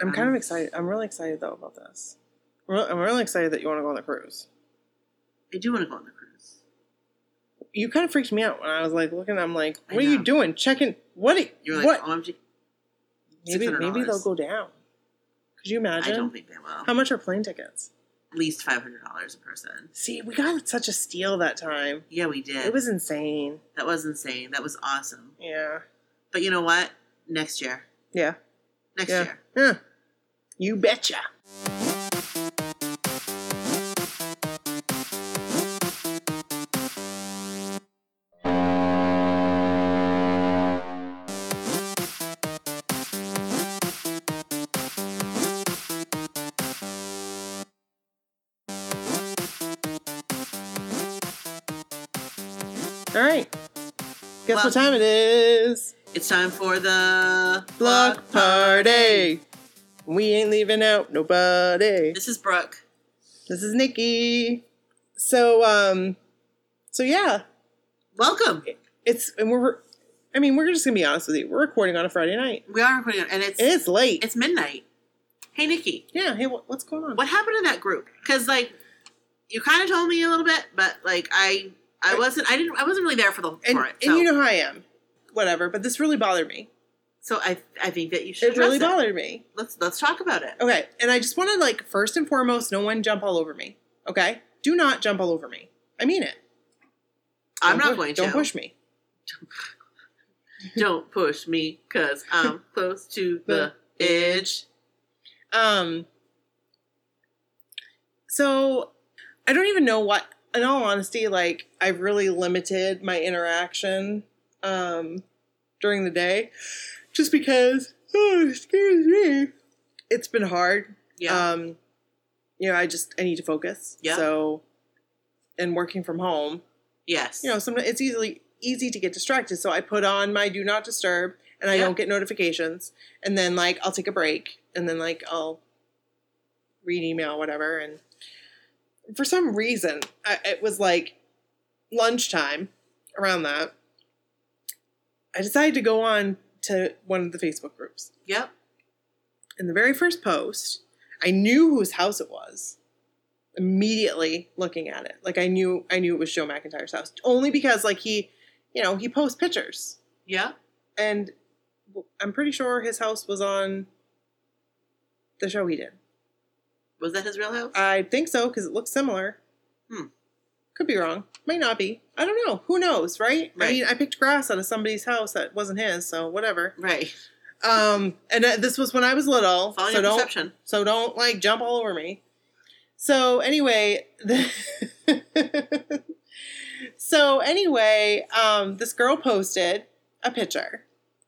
I'm kind of um, excited. I'm really excited though about this. I'm really, excited that you want to go on the cruise. I do want to go on the cruise. You kind of freaked me out when I was like looking. At I'm like, what are you doing? Checking what? are- You're like, what? Oh, OMG. maybe maybe they'll go down. Could you imagine? I don't think they will. How much are plane tickets? At least five hundred dollars a person. See, we got such a steal that time. Yeah, we did. It was insane. that was insane. That was awesome. Yeah. But you know what? Next year. Yeah. Next Yeah. year. Yeah. You betcha. All right. Guess Well- what time it is? It's time for the Block party. We ain't leaving out nobody. This is Brooke. This is Nikki. So, um, so yeah, Welcome. it's and we're. I mean, we're just gonna be honest with you. We're recording on a Friday night, We are recording, and it's it's late. it's midnight. Hey, Nikki, yeah. Hey, what, what's going on? what happened in that group? Because like, you kind of told me a little bit, but like, I I wasn't I didn't I wasn't really there for the And, for it. and you know how I am. Whatever, but this really bothered me. So I I think that you should. It really bothered me. Let's let's talk about it. Okay, and I just want to like first and foremost, no one jump all over me. Okay, do not jump all over me. I mean it. I'm Don't not push- going to. Don't push me. Don't push me, cause I'm close to the edge. Um. So, I don't even know what. In all honesty, like I've really limited my interaction um, during the day, just because. Oh, excuse me. It's been hard. Yeah. Um, you know, I just I need to focus. Yeah. So, and working from home, yes. you know, sometimes it's easily easy to get distracted. So I put on my do not disturb, and I Yeah. don't get notifications. And then like I'll take a break, and then like I'll read email, whatever. And for some reason, I, it was like lunchtime around that. I decided to go on to one of the Facebook groups. Yep. In the very first post, I knew whose house it was. Immediately looking at it, like I knew, I knew it was Joe McIntyre's house, only because like he, you know, he posts pictures, Yeah. and I'm pretty sure his house was on the show he did. Was that his real house? I think so because it looks similar. Hmm. Could be wrong. Might not be. I don't know. Who knows, right? I mean, I picked grass out of somebody's house that wasn't his, so whatever. right. Um, and uh, this was when I was little, Following so don't perception. so don't like jump all over me. So anyway, the so anyway, um, this girl posted a picture,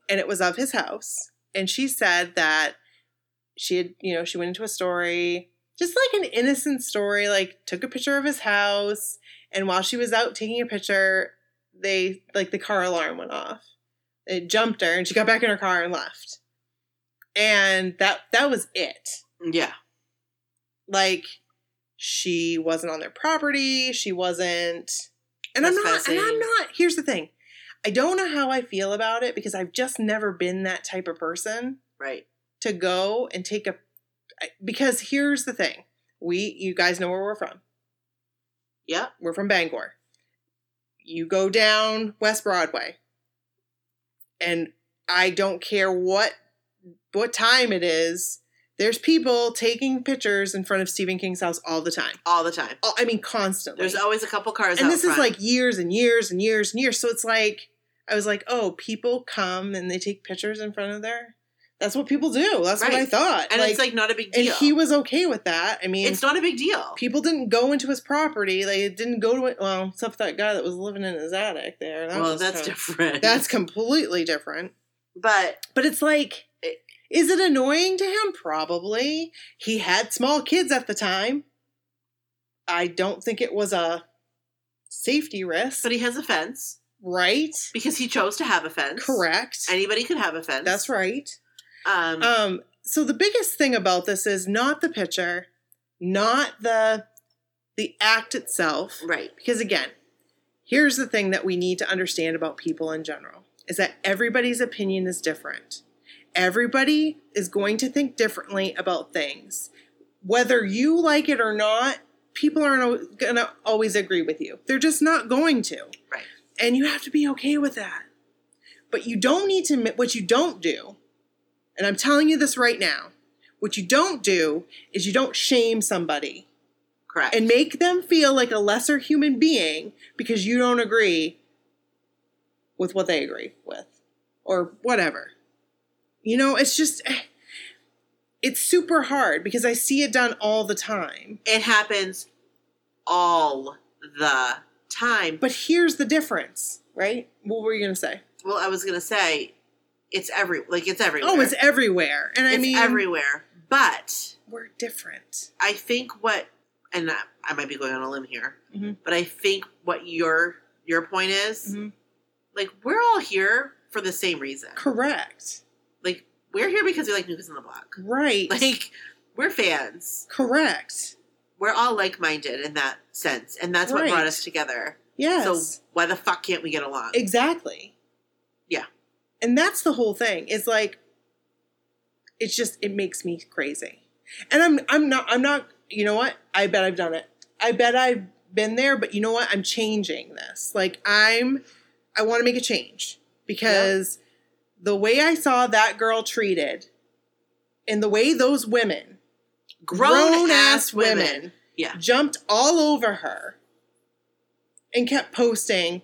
and it was of his house, and she said that she had, you know, she went into a story, just like an innocent story, like took a picture of his house, and while she was out taking a picture, they like the car alarm went off. It jumped her, and she got back in her car and left. And that that was it Yeah. like she wasn't on their property she wasn't and i'm not and i'm not here's the thing i don't know how i feel about it because i've just never been that type of person Right. to go and take a because here's the thing we you guys know where we're from Yeah. we're from bangor you go down west broadway and i don't care what what time it is there's people taking pictures in front of stephen king's house all the time All the time. Oh, I mean, constantly. There's always a couple cars and this front. is like years and years and years and years. So it's like, I was like, oh, people come and they take pictures in front of their. That's what people do. That's what I thought. and it's like not a big deal. and he was okay with that. I mean, it's not a big deal. people didn't go into his property. They didn't go to it. Well, except that guy that was living in his attic there. That well, that's different. That's completely different. but But it's like, is it annoying to him? Probably. He had small kids at the time. I don't think it was a safety risk, but he has a fence right? because he chose to have a fence. Correct. Anybody could have a fence. That's right. Um, Um, so the biggest thing about this is not the picture, not the the act itself, right. because again, here's the thing that we need to understand about people in general is that everybody's opinion is different. Everybody is going to think differently about things. Whether you like it or not, people aren't going to always agree with you. They're just not going to. Right. And you have to be okay with that. But you don't need to, what you don't do, and I'm telling you this right now, what you don't do is you don't shame somebody Correct. and make them feel like a lesser human being because you don't agree with what they agree with or whatever. You know, it's just eh, it's super hard because I see it done all the time. it happens all the time. But here's the difference, right? What were you going to say? Well, I was gonna say, it's every like it's everywhere. Oh, it's everywhere. And I It's mean, everywhere. But we're different. I think what, and I, I might be going on a limb here, Mhm. but I think what your your point is, Mhm. like we're all here for the same reason. Correct. Like we're here because we like New Kids on the Block. Right. Like we're fans. Correct. We're all like minded in that sense, and that's what brought us together. Yes. So why the fuck can't we get along? Exactly. Yeah. And that's the whole thing. It's like it's just it makes me crazy. And I'm I'm not I'm not you know what? I bet I've done it. I bet I've been there, but you know what? I'm changing this. Like I'm I want to make a change because the way I saw that girl treated and the way those women, Grown ass women. Yeah. jumped all over her and kept posting,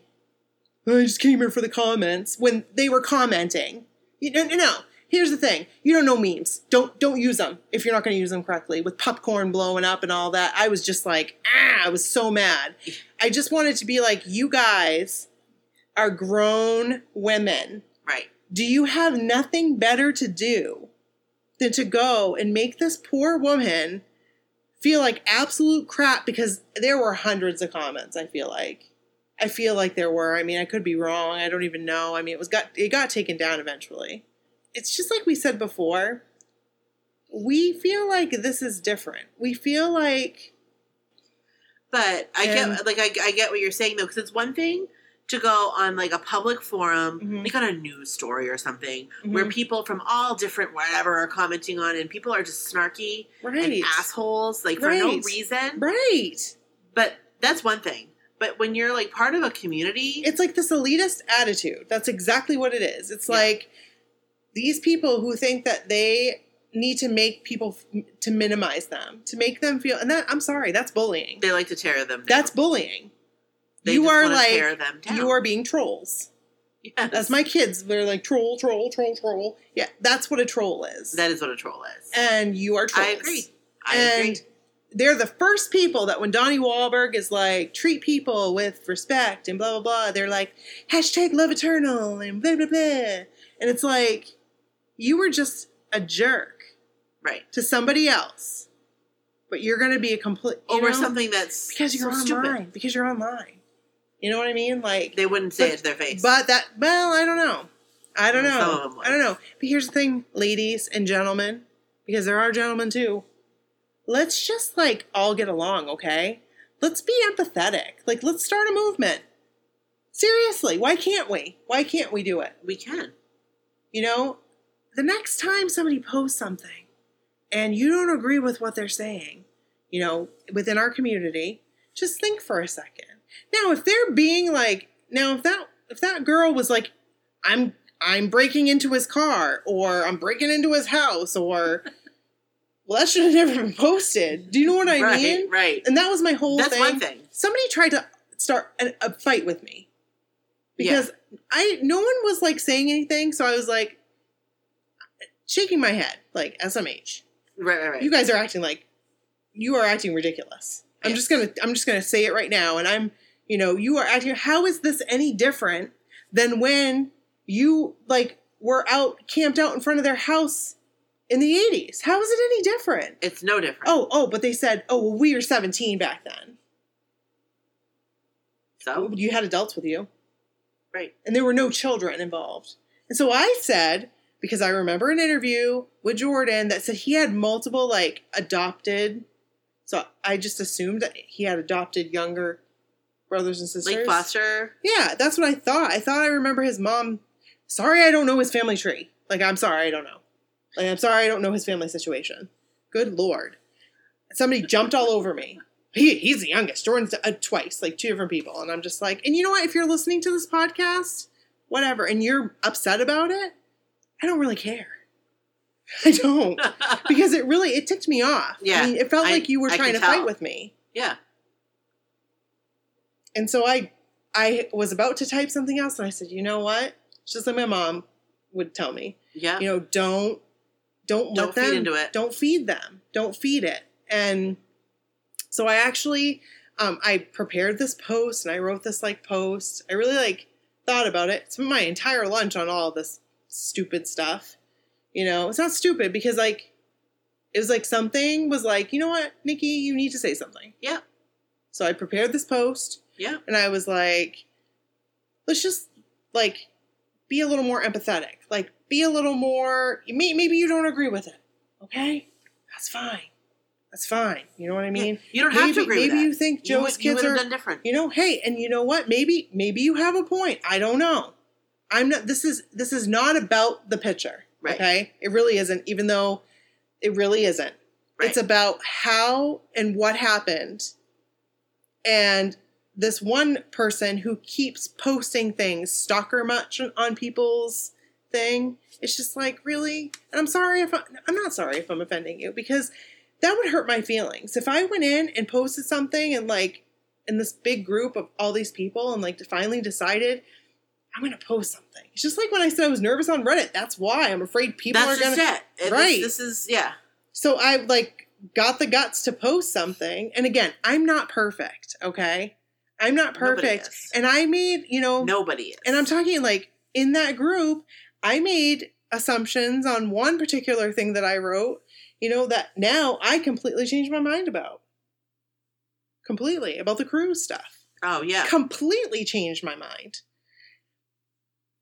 I just came here for the comments when they were commenting. You know, no, no. Here's the thing: you don't know memes. Don't don't use them if you're not going to use them correctly. With popcorn blowing up and all that, I was just like, ah, I was so mad. I just wanted to be like, you guys are grown women. Right. Do you have nothing better to do than to go and make this poor woman feel like absolute crap because there were hundreds of comments, I feel like. I feel like there were. I mean, I could be wrong. I don't even know. I mean, it was got it got taken down eventually. It's just like we said before. We feel like this is different. We feel like But I And- get like I, I get what you're saying though, because it's one thing to go on like a public forum, Mhm. like on a news story or something, where Mhm. people from all different whatever are commenting on, and people are just snarky right, and assholes, like for no reason. right. But that's one thing. But when you're like part of a community, It's like this elitist attitude. That's exactly what it is. It's Yeah. like these people who think that they need to make people f- to minimize them, to make them feel and that I'm sorry, that's bullying. they like to tear them. Down. That's bullying. They you are like tear them down. you are being trolls. Yes. That's my kids. They're like troll, troll, troll, troll. Yeah, that's what a troll is. That is what a troll is. and you are trolls. I agree. I and agree. They're the first people that when Donnie Wahlberg is like treat people with respect and blah blah blah, they're like hashtag love eternal and blah blah blah, and it's like you were just a jerk Right. to somebody else, but you're gonna be a complete Over know, something that's because you're so online stupid. because you're online. You know what I mean? Like They wouldn't say But- it to their face. but that, well, I don't know. I don't know. I don't know. But here's the thing, ladies and gentlemen, because there are gentlemen too. Let's just like all get along, okay? Let's be empathetic. Like, let's start a movement. Seriously, why can't we? Why can't we do it? we can. You know, the next time somebody posts something and you don't agree with what they're saying, you know, within our community, just think for a second. Now, if they're being like, now if that if that girl was like, I'm I'm breaking into his car or I'm breaking into his house or well, that should have never been posted. Do you know what I right. mean? Right. And that was my whole That's thing one thing. somebody tried to start a, a fight with me because I no one was like saying anything, so I was like shaking my head like SMH. Right. Right. Right. You guys are acting like you are acting ridiculous. I'm just gonna I'm just gonna say it right now, and I'm you know you are acting. How is this any different than when you like were out camped out in front of their house in the 80s? How is it any different? it's no different. Oh, oh, but they said, oh, well, we were 17 back then. so You had adults with you. right. and there were no children involved. And so I said, because I remember an interview with Jordan that said he had multiple like adopted. So I just assumed that he had adopted younger brothers and sisters. Like foster. Yeah, that's what I thought. I thought I remember his mom. Sorry, I don't know his family tree. Like, I'm sorry, I don't know. Like, I'm sorry, I don't know his family situation. Good lord. Somebody jumped all over me. He, he's the youngest. Jordan's uh, twice, like two different people. And I'm just like, and you know what? If you're listening to this podcast, whatever, and you're upset about it, I don't really care. I don't. because it really, it ticked me off. Yeah, I mean, it felt I- like you were I trying to can fight with me. yeah. And so I I was about to type something else and I said, you know what? It's just like my mom would tell me. Yeah. You know, don't don't, Don't feed them into it. Don't feed them. Don't feed it. And so I actually um I prepared this post and I wrote this like post. I really like thought about it. Spent my entire lunch on all this stupid stuff. You know, it's not stupid because like it was like something was like, you know what, Nikki, you need to say something. Yeah. So I prepared this post Yeah. and I was like, let's just like be a little more empathetic. Like be a little more. may- Maybe you don't agree with it. Okay, that's fine. That's fine. You know what I mean? You don't have to agree maybe you think You Joe's would- kids have are. done different. You know, hey, and you know what? Maybe maybe you have a point. I don't know. I'm not. This is this is not about the picture. Right. Okay, it really isn't. Even though it really isn't. Right. It's about how and what happened. And this one person who keeps posting things, stalker much on- people's thing, it's just like, really? And I'm sorry if I, I'm not sorry if I'm offending you because that would hurt my feelings. If I went in and posted something and like in this big group of all these people and like finally decided I'm going to post something. It's just like when I said I was nervous on Reddit. That's why I'm afraid people That's are gonna it. It- this- Right. This is yeah. so I like got the guts to post something. And again, I'm not perfect, okay? I'm not perfect. And I made, you know, Nobody is. and I'm talking like in that group, I made assumptions on one particular thing that I wrote, you know, that now I completely changed my mind about. Completely about the cruise stuff Oh yeah. completely changed my mind.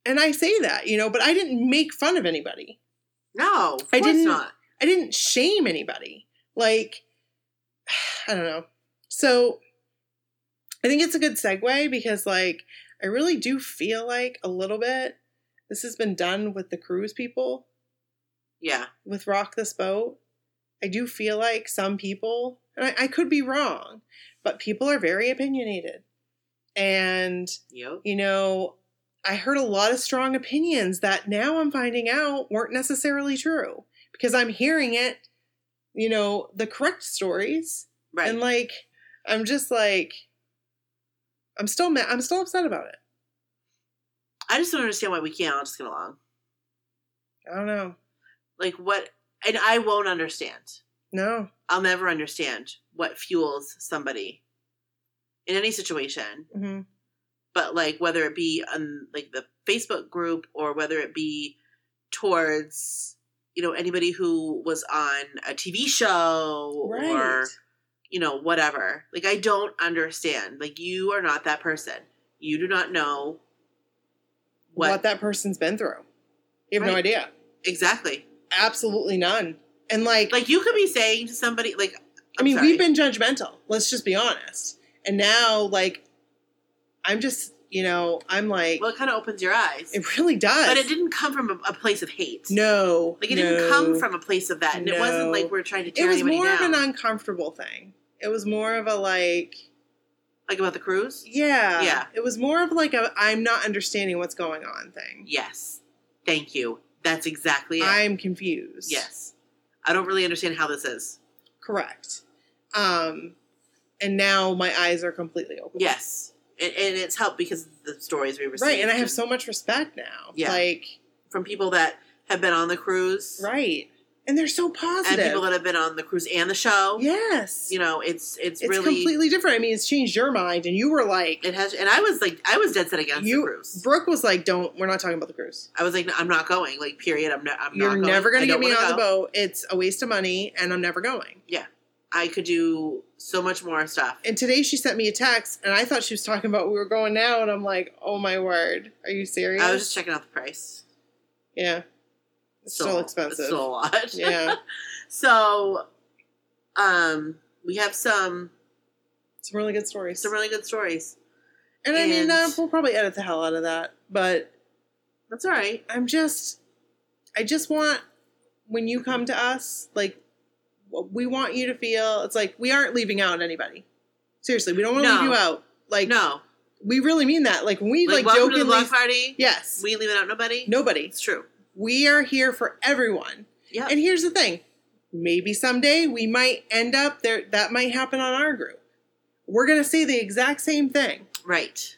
And I say that, you know, but I didn't make fun of anybody. No, of I didn't- not. I didn't shame anybody. Like, I don't know. So I think it's a good segue because, like, I really do feel like a little bit this has been done with the cruise people, Yeah. with Rock This Boat. I do feel like some people, and I, I could be wrong, but people are very opinionated. And Yep. you know, I heard a lot of strong opinions that now I'm finding out weren't necessarily true because I'm hearing it, you know, the correct stories. Right. And like, I'm just like, I'm still mad. I'm still upset about it. I just don't understand why we can't all just get along. I don't know. Like what? And I won't understand. No. I'll never understand what fuels somebody in any situation. hmm But like whether it be on like the Facebook group or whether it be towards you know anybody who was on a TV show Right. or you know whatever. Like I don't understand. Like you are not that person. You do not know what? what, that person's been through. You have no idea. exactly. Absolutely none. And like, Like you could be saying to somebody like I mean, sorry. we've been judgmental. Let's just be honest. And now, like, I'm just, you know, I'm like, well, it kind of opens your eyes. it really does. but it didn't come from a, a place of hate. No, Like it no. didn't come from a place of that, and it wasn't like we're trying to It was more down. of an uncomfortable thing. It was more of a like, like about the cruise. yeah, Yeah. It was more of like a I'm not understanding what's going on thing. Yes, thank you. That's exactly it. I'm confused. yes, I don't really understand how this is. correct. Um, and now my eyes are completely open. Yes, and, and it's helped because of the stories we received. right. And I have so much respect now. Yeah. like from people that have been on the cruise, right, and they're so positive. and people that have been on the cruise and the show. yes, You know, it's it's, it's really completely different. I mean, it's changed your mind, and you were like, it has. And I was like, I was dead set against you. the cruise. Brooke was like, "Don't. We're not talking about the cruise. I was like, no, I'm not going. Like, period. I'm, not. I'm You're not going. never going to get me on the boat. It's a waste of money, and I'm never going." Yeah. I could do so much more stuff. And today she sent me a text, and I thought she was talking about we were going now, and I'm like, "Oh my word, are you serious?" I was just checking out the price. yeah, it's still, expensive. It's still a lot. yeah, so, um, we have some some really good stories. some really good stories. and I mean, uh, we'll probably edit the hell out of that, but That's all right. I'm just, I just want when you come to us, like we want you to feel it's like we aren't leaving out anybody. Seriously, we don't want to No. leave you out. Like no, we really mean that. Like when we like, like, welcome to the jokingly party. Yes. We leaving out nobody. nobody. It's true. We are here for everyone. Yeah. And here's the thing. Maybe someday we might end up there that might happen on our group. We're gonna say the exact same thing. right.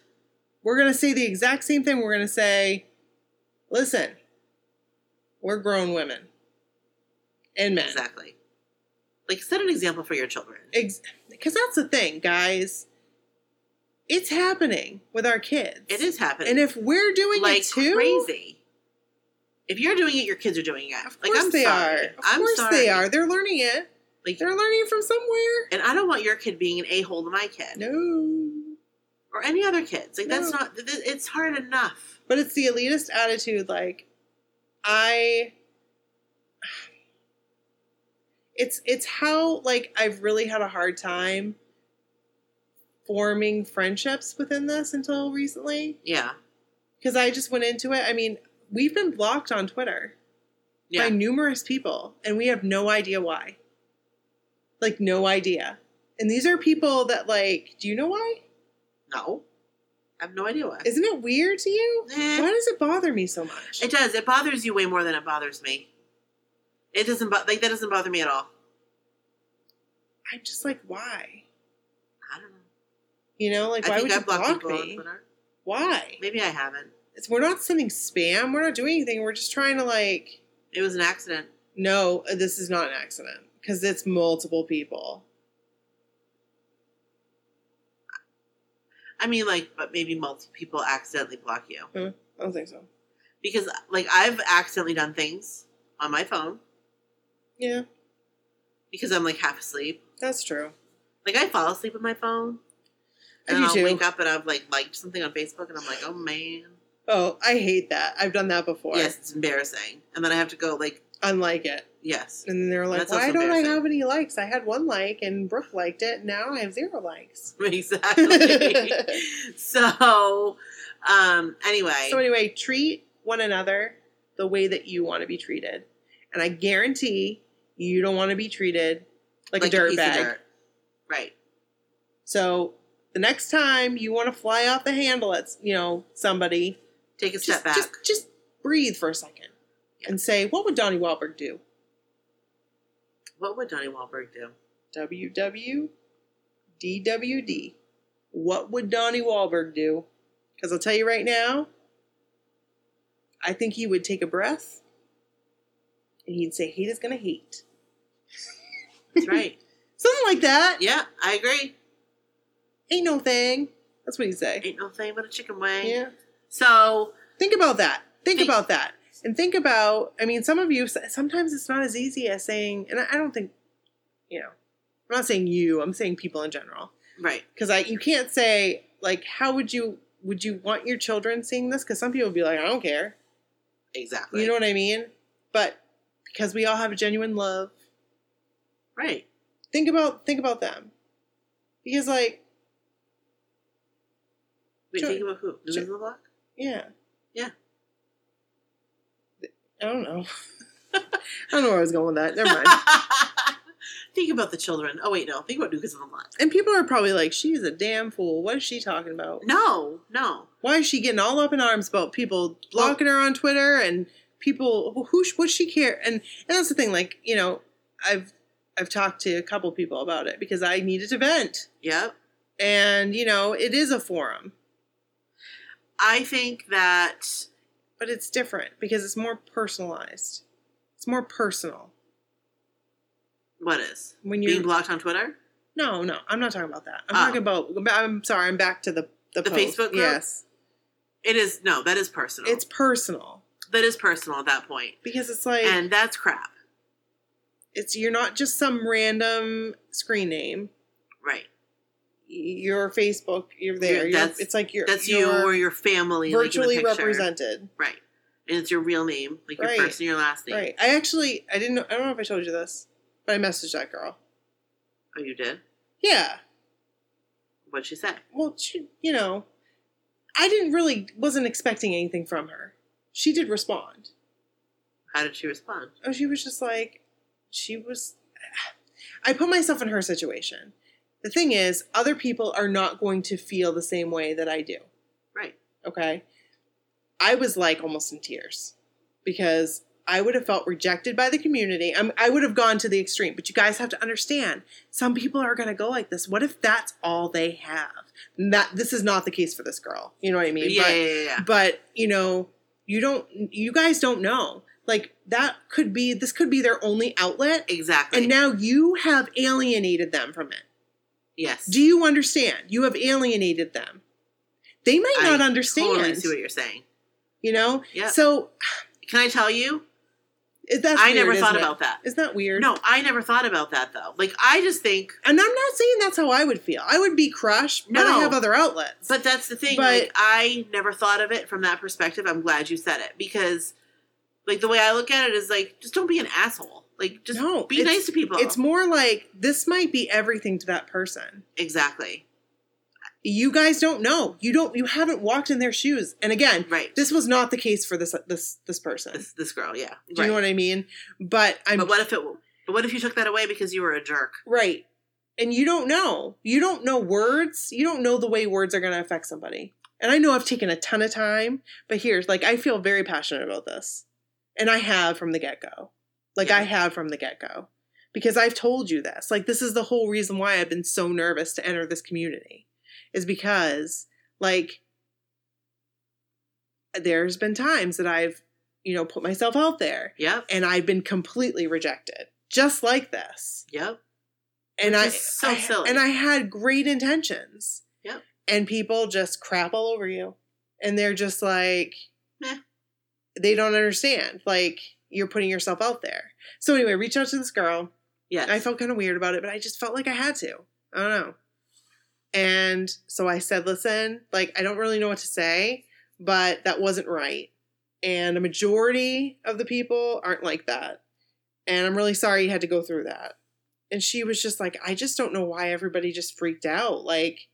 We're gonna say the exact same thing. We're gonna say, listen, we're grown women and men. Exactly. Like set an example for your children. Because that's the thing, guys. It's happening with our kids. It is happening. And if we're doing like it too, crazy. If you're doing it, your kids are doing it. Of like course I'm they sorry. are. Of I'm course sorry. they are. They're learning it. Like, They're learning it from somewhere. and I don't want your kid being an a hole to my kid No. or any other kids. Like that's not. It's hard enough. But it's the elitist attitude. Like, I. It's it's how like I've really had a hard time forming friendships within this until recently Yeah. because I just went into it. I mean, we've been blocked on Twitter Yeah. by numerous people, and we have no idea why. Like, no idea. And these are people that like. Do you know why? no. I have no idea why. Isn't it weird to you? Eh. Why does it bother me so much? It does. It bothers you way more than it bothers me. It doesn't. Bo- like that doesn't bother me at all. I'm just like, why? I don't know. You know, like I why would you I've block me? Twitter. Why? Maybe I haven't. It's, we're not sending spam. We're not doing anything. We're just trying to like. It was an accident. No, this is not an accident because it's multiple people. I mean, like, but maybe multiple people accidentally block you hmm, I don't think so. because, like, I've accidentally done things on my phone Yeah, because I'm like half asleep. that's true. Like, I fall asleep with my phone, I and do I'll too. wake up and I've like liked something on Facebook, and I'm like, oh man, Oh, I hate that. I've done that before. yes, it's embarrassing. And then I have to go like, Unlike it. yes, And then they're like, That's why don't I have any likes? I had one like and Brooke liked it. Now I have zero likes. exactly. so, um, anyway, So anyway, treat one another the way that you want to be treated, and I guarantee you don't want to be treated like, a dirt piece bag. dirt. right? So the next time you want to fly off the handle at you know somebody, Take a step just, back. just just breathe for a second and say, what would Donnie Wahlberg do? what would Donnie Wahlberg do? WWDWD. What would Donnie Wahlberg do? Because I'll tell you right now, I think he would take a breath and he'd say, hate is going to hate. That's right. Something like that. yeah, I agree. Ain't no thing. That's what he'd say. Ain't no thing but a chicken wing. Yeah. So, Think about that. Think Think- about that. And think about, I mean, some of you, sometimes it's not as easy as saying, and I don't think, you know, I'm not saying you, I'm saying people in general. right. because I you can't say like how would you would you want your children seeing this? Because some people would be like, I don't care. Exactly. You know what I mean? But because we all have a genuine love, right. think about think about them. Because like, Wait, think about who? Sure. the block? Yeah. Yeah. I don't know. I don't know where I was going with that. Never mind. think about the children. Oh wait, no. Think about Lucas of the block. and people are probably like, she's a damn fool. What is she talking about? No, no. Why is she getting all up in arms about people blocking her on Twitter and people who what's she care? And and that's the thing. Like you know, I've I've talked to a couple people about it because I needed to vent, Yep. and you know, it is a forum, I think that but it's different because it's more personalized. It's more personal what is when you're. blocked on Twitter. no, no, I'm not talking about that. I'm Oh. talking about. I'm sorry. I'm back to the the, The. Facebook group? Yes, It is no. That is personal. it's personal that is personal at that point, because it's like and that's crap. it's you're not just some random screen name. Right. Your Facebook, you're there. You're- it's like you're That's you or your family, like, virtually picture. represented. Right. And it's your real name, like your Right. first and your last name. Right. I actually I didn't know I don't know if I told you this, but I messaged that girl. Oh, you did. Yeah. What'd she say? Well, she, you know, I didn't really wasn't expecting anything from her. She did respond. How did she respond? Oh, she was just like, she was. I put myself in her situation. The thing is, other people are not going to feel the same way that I do. Right. Okay. I was like almost in tears because I would have felt rejected by the community. I'm, I would have gone to the extreme, but you guys have to understand some people are going to go like this. What if that's all they have? That this is not the case for this girl. You know what I mean? Yeah, but, yeah, yeah, yeah. but you know, you don't. You guys don't know. Like that could be. This could be their only outlet, Exactly. and now you have alienated them from it. Yes. Do you understand? You have alienated them. They might I not understand. I totally see what you're saying. you know. Yeah. So Can I tell you? that's. I weird, never thought it? about that. Isn't that weird? No, I never thought about that though. Like I just think, And I'm not saying that's how I would feel. I would be crushed, but I have other outlets. but that's the thing. But- like I never thought of it from that perspective. I'm glad you said it because, like the way I look at it is like, just don't be an asshole. Like just No, be nice to people. it's more like this might be everything to that person. exactly You guys don't know. You don't. You haven't walked in their shoes. And again, right. this was not the case for this this this person. this this girl, yeah. Do you know what I mean? But I'm But what if it? But what if you took that away because you were a jerk? right. And you don't know. You don't know words. You don't know the way words are going to affect somebody. And I know I've taken a ton of time, but here's like I feel very passionate about this. And I have from the get-go. Like Yeah. I have from the get-go. Because I've told you this. Like this is the whole reason why I've been so nervous to enter this community. Is because like there's been times that I've, you know, put myself out there Yep. and I've been completely rejected. Just like this Yep. and Which I so I- silly. and I had great intentions. Yep. And people just crap all over you, and they're just like, Meh. they don't understand. Like you're putting yourself out there. So anyway, reach out to this girl. Yes. I felt kind of weird about it, but I just felt like I had to. I don't know. And so I said, listen, like I don't really know what to say, but that wasn't right. And a majority of the people aren't like that. And I'm really sorry you had to go through that. And she was just like, I just don't know why everybody just freaked out. Like,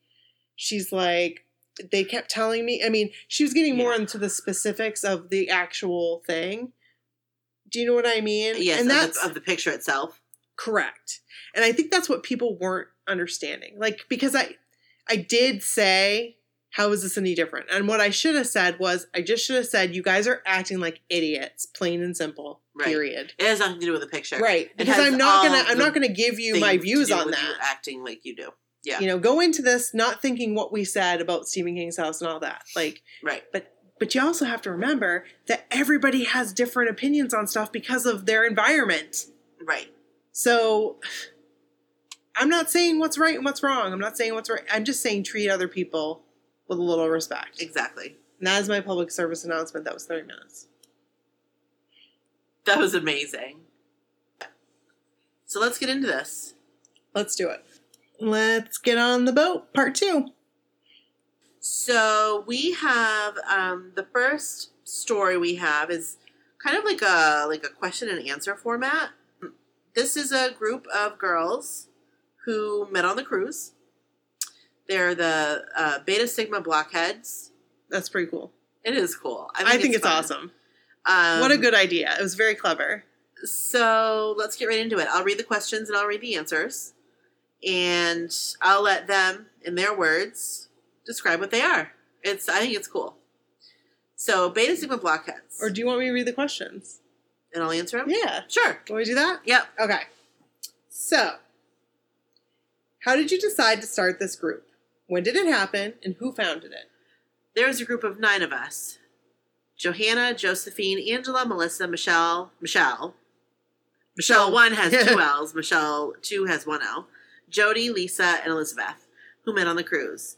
she's like, they kept telling me. I mean, she was getting more Yeah. into the specifics of the actual thing. Do you know what I mean? yes. and of, that's the, of the picture itself. correct. And I think that's what people weren't understanding. Like, because I, I did say, how is this any different? And what I should have said was, I just should have said, you guys are acting like idiots, plain and simple. Right. Period. It has nothing to do with the picture. Right. It Because I'm not gonna I'm not gonna give you my views on that. acting like you do. Yeah. You know, go into this not thinking what we said about Stephen King's house and all that. Like, Right. but you also have to remember that everybody has different opinions on stuff because of their environment. Right. So I'm not saying what's right and what's wrong. I'm not saying what's right. I'm just saying treat other people with a little respect. Exactly. And that is my public service announcement. That was 30 minutes. That was amazing. So let's get into this. Let's do it. Let's get on the boat. Part two. So we have um, the first story we have is kind of like a like a question and answer format. This is a group of girls who met on the cruise. They're the uh, Beta Sigma Blockheads. That's pretty cool. It is cool. I think, it's, fun. awesome. Um, what a good idea. It was very clever. So let's get right into it. I'll read the questions and I'll read the answers. And I'll let them, in their words, describe what they are. It's I think it's cool. So beta sigma blockheads. Or do you want me to read the questions? and I'll answer them? Yeah. Sure. Me to do that? Yep. Okay. So, how did you decide to start this group? When did it happen and who founded it? There's a group of nine of us. Johanna, Josephine, Angela, Melissa, Michelle, Michelle. Michelle oh. one has two L's, Michelle two has one L. Jody, Lisa, and Elizabeth, who met on the cruise.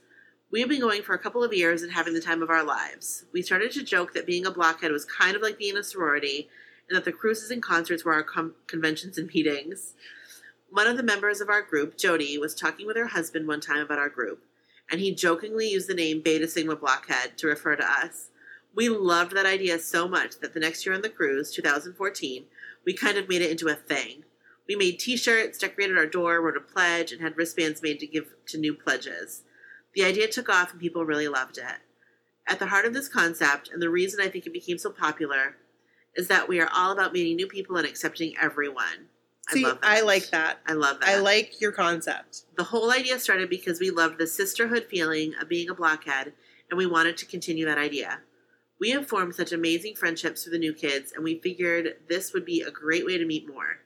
We have been going for a couple of years and having the time of our lives. We started to joke that being a blockhead was kind of like being a sorority, and that the cruises and concerts were our com- conventions and meetings. One of the members of our group, Jody, was talking with her husband one time about our group, and he jokingly used the name Beta Sigma Blockhead to refer to us. We loved that idea so much that the next year on the cruise, 2014, we kind of made it into a thing. We made t shirts, decorated our door, wrote a pledge, and had wristbands made to give to new pledges. The idea took off and people really loved it. At the heart of this concept, and the reason I think it became so popular, is that we are all about meeting new people and accepting everyone. See, I love that. I like that. I love that. I like your concept. the whole idea started because we loved the sisterhood feeling of being a blockhead and we wanted to continue that idea. We have formed such amazing friendships with the new kids and we figured this would be a great way to meet more.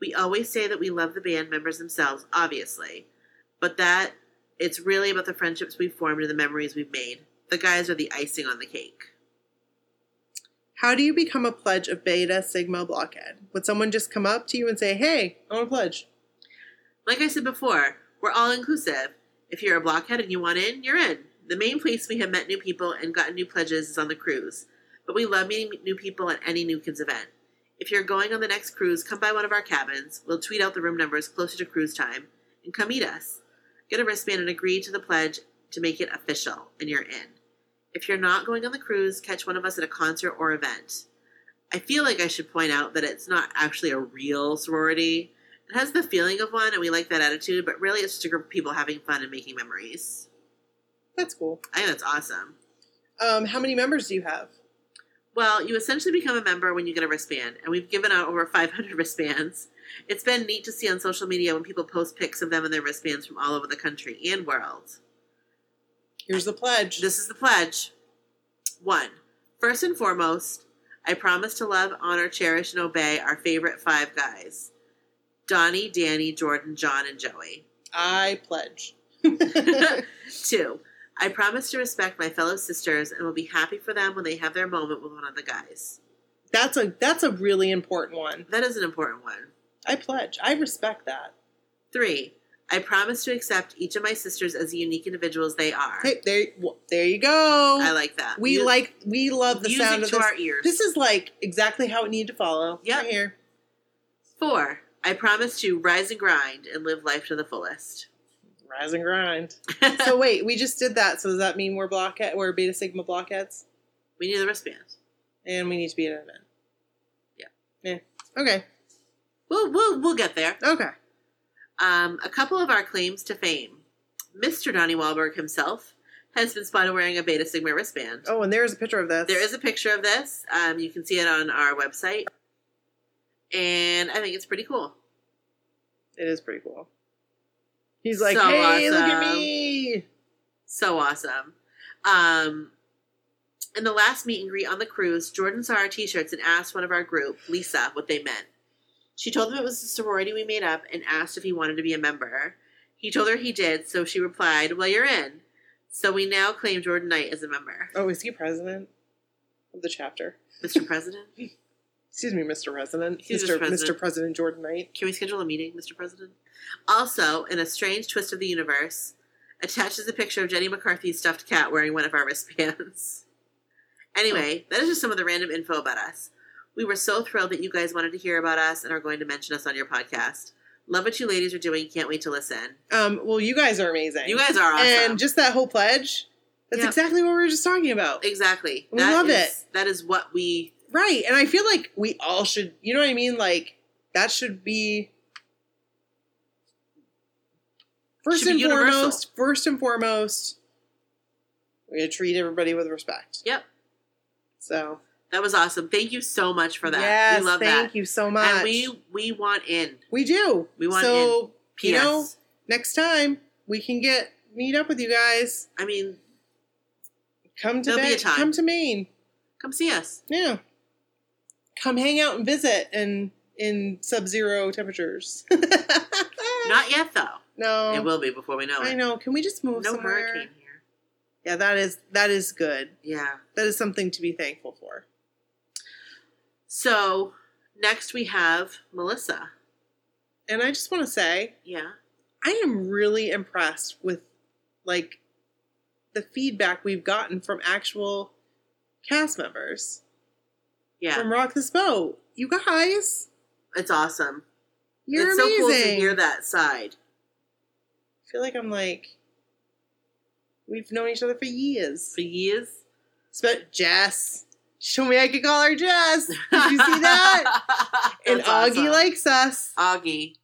We always say that we love the band members themselves, obviously, but that it's really about the friendships we've formed and the memories we've made. The guys are the icing on the cake. How do you become a pledge of Beta Sigma Blockhead? Would someone just come up to you and say, "Hey, I want to pledge"? Like I said before, we're all inclusive. If you're a blockhead and you want in, you're in. The main place we have met new people and gotten new pledges is on the cruise. But we love meeting new people at any New Kids event. If you're going on the next cruise, come by one of our cabins. We'll tweet out the room numbers closer to cruise time and come meet us. Get a wristband and agree to the pledge to make it official, and you're in. If you're not going on the cruise, catch one of us at a concert or event. I feel like I should point out that it's not actually a real sorority. It has the feeling of one, and we like that attitude, but really it's just a group of people having fun and making memories. That's cool. I think that's awesome. Um, how many members do you have? Well, you essentially become a member when you get a wristband, and we've given out over 500 wristbands. It's been neat to see on social media when people post pics of them and their wristbands from all over the country and world. Here's the pledge. This is the pledge. One, first and foremost, I promise to love, honor, cherish, and obey our favorite five guys Donnie, Danny, Jordan, John, and Joey. I pledge. Two, I promise to respect my fellow sisters and will be happy for them when they have their moment with one of the guys. that's a that's a really important one. That is an important one. I pledge. I respect that. Three, I promise to accept each of my sisters as the unique individuals they are. Hey, there, well, there you go. I like that. we Mu- like we love the music sound of to this. our ears. This is like exactly how it needed to follow. Yep. Right here. Four, I promise to rise and grind and live life to the fullest. Rise and grind. so wait, we just did that. So does that mean we're blockhead? We're Beta Sigma blockheads, we need the wristband. and we need to be at an event. Yeah. Yeah. Okay. We'll we'll we'll get there. Okay. Um, a couple of our claims to fame. Mr. Donnie Wahlberg himself has been spotted wearing a Beta Sigma wristband. Oh, and there's a picture of this. There is a picture of this. Um, you can see it on our website, and I think it's pretty cool. It is pretty cool. He's like, So hey, look at awesome. me. So awesome. Um, in the last meet and greet on the cruise, Jordan saw our t-shirts and asked one of our group, Lisa, what they meant. She told him it was the sorority we made up and asked if he wanted to be a member. He told her he did, so she replied, Well, you're in. So we now claim Jordan Knight as a member. Oh, is he president of the chapter? Mr. President, Excuse me, Mr. President. Excuse Mr. Mr. President. Mr. President Jordan Knight. can we schedule a meeting, Mr. President? Also, in a strange twist of the universe, attached is a picture of Jenny McCarthy's stuffed cat wearing one of our wristbands. Anyway, that is just some of the random info about us. We were so thrilled that you guys wanted to hear about us and are going to mention us on your podcast. Love what you ladies are doing. Can't wait to listen. Um, well, you guys are amazing. You guys are awesome. And just that whole pledge, that's Yep. exactly what we were just talking about. exactly. We That love is- it. That is what we. Right. And I feel like we all should, you know what I mean? Like, that should be. First Should and foremost, first and foremost, we're going to treat everybody with respect. Yep. So, That was awesome. Thank you so much for that. yes, we love thank that. Thank you so much. And we we want in. we do. we want so, P.S. you know, next time we can get meet up with you guys. I mean, Come to be a time. come to Maine. come see us. Yeah. Come hang out and visit in in sub-zero temperatures. Not yet, though. no. It will be before we know it. I know. Can we just move No somewhere? hurricane here. Yeah, that is that is good. Yeah. That is something to be thankful for. So next we have Melissa. And I just want to say, Yeah. I am really impressed with like the feedback we've gotten from actual cast members Yeah. from Rock This Boat. You guys, it's awesome. you're it's amazing. so cool to hear that side. I feel like I'm like we've known each other for years. For years. Spe- Jess. Told me I can call her Jess. Did you see that? and Augie awesome. likes us. Augie.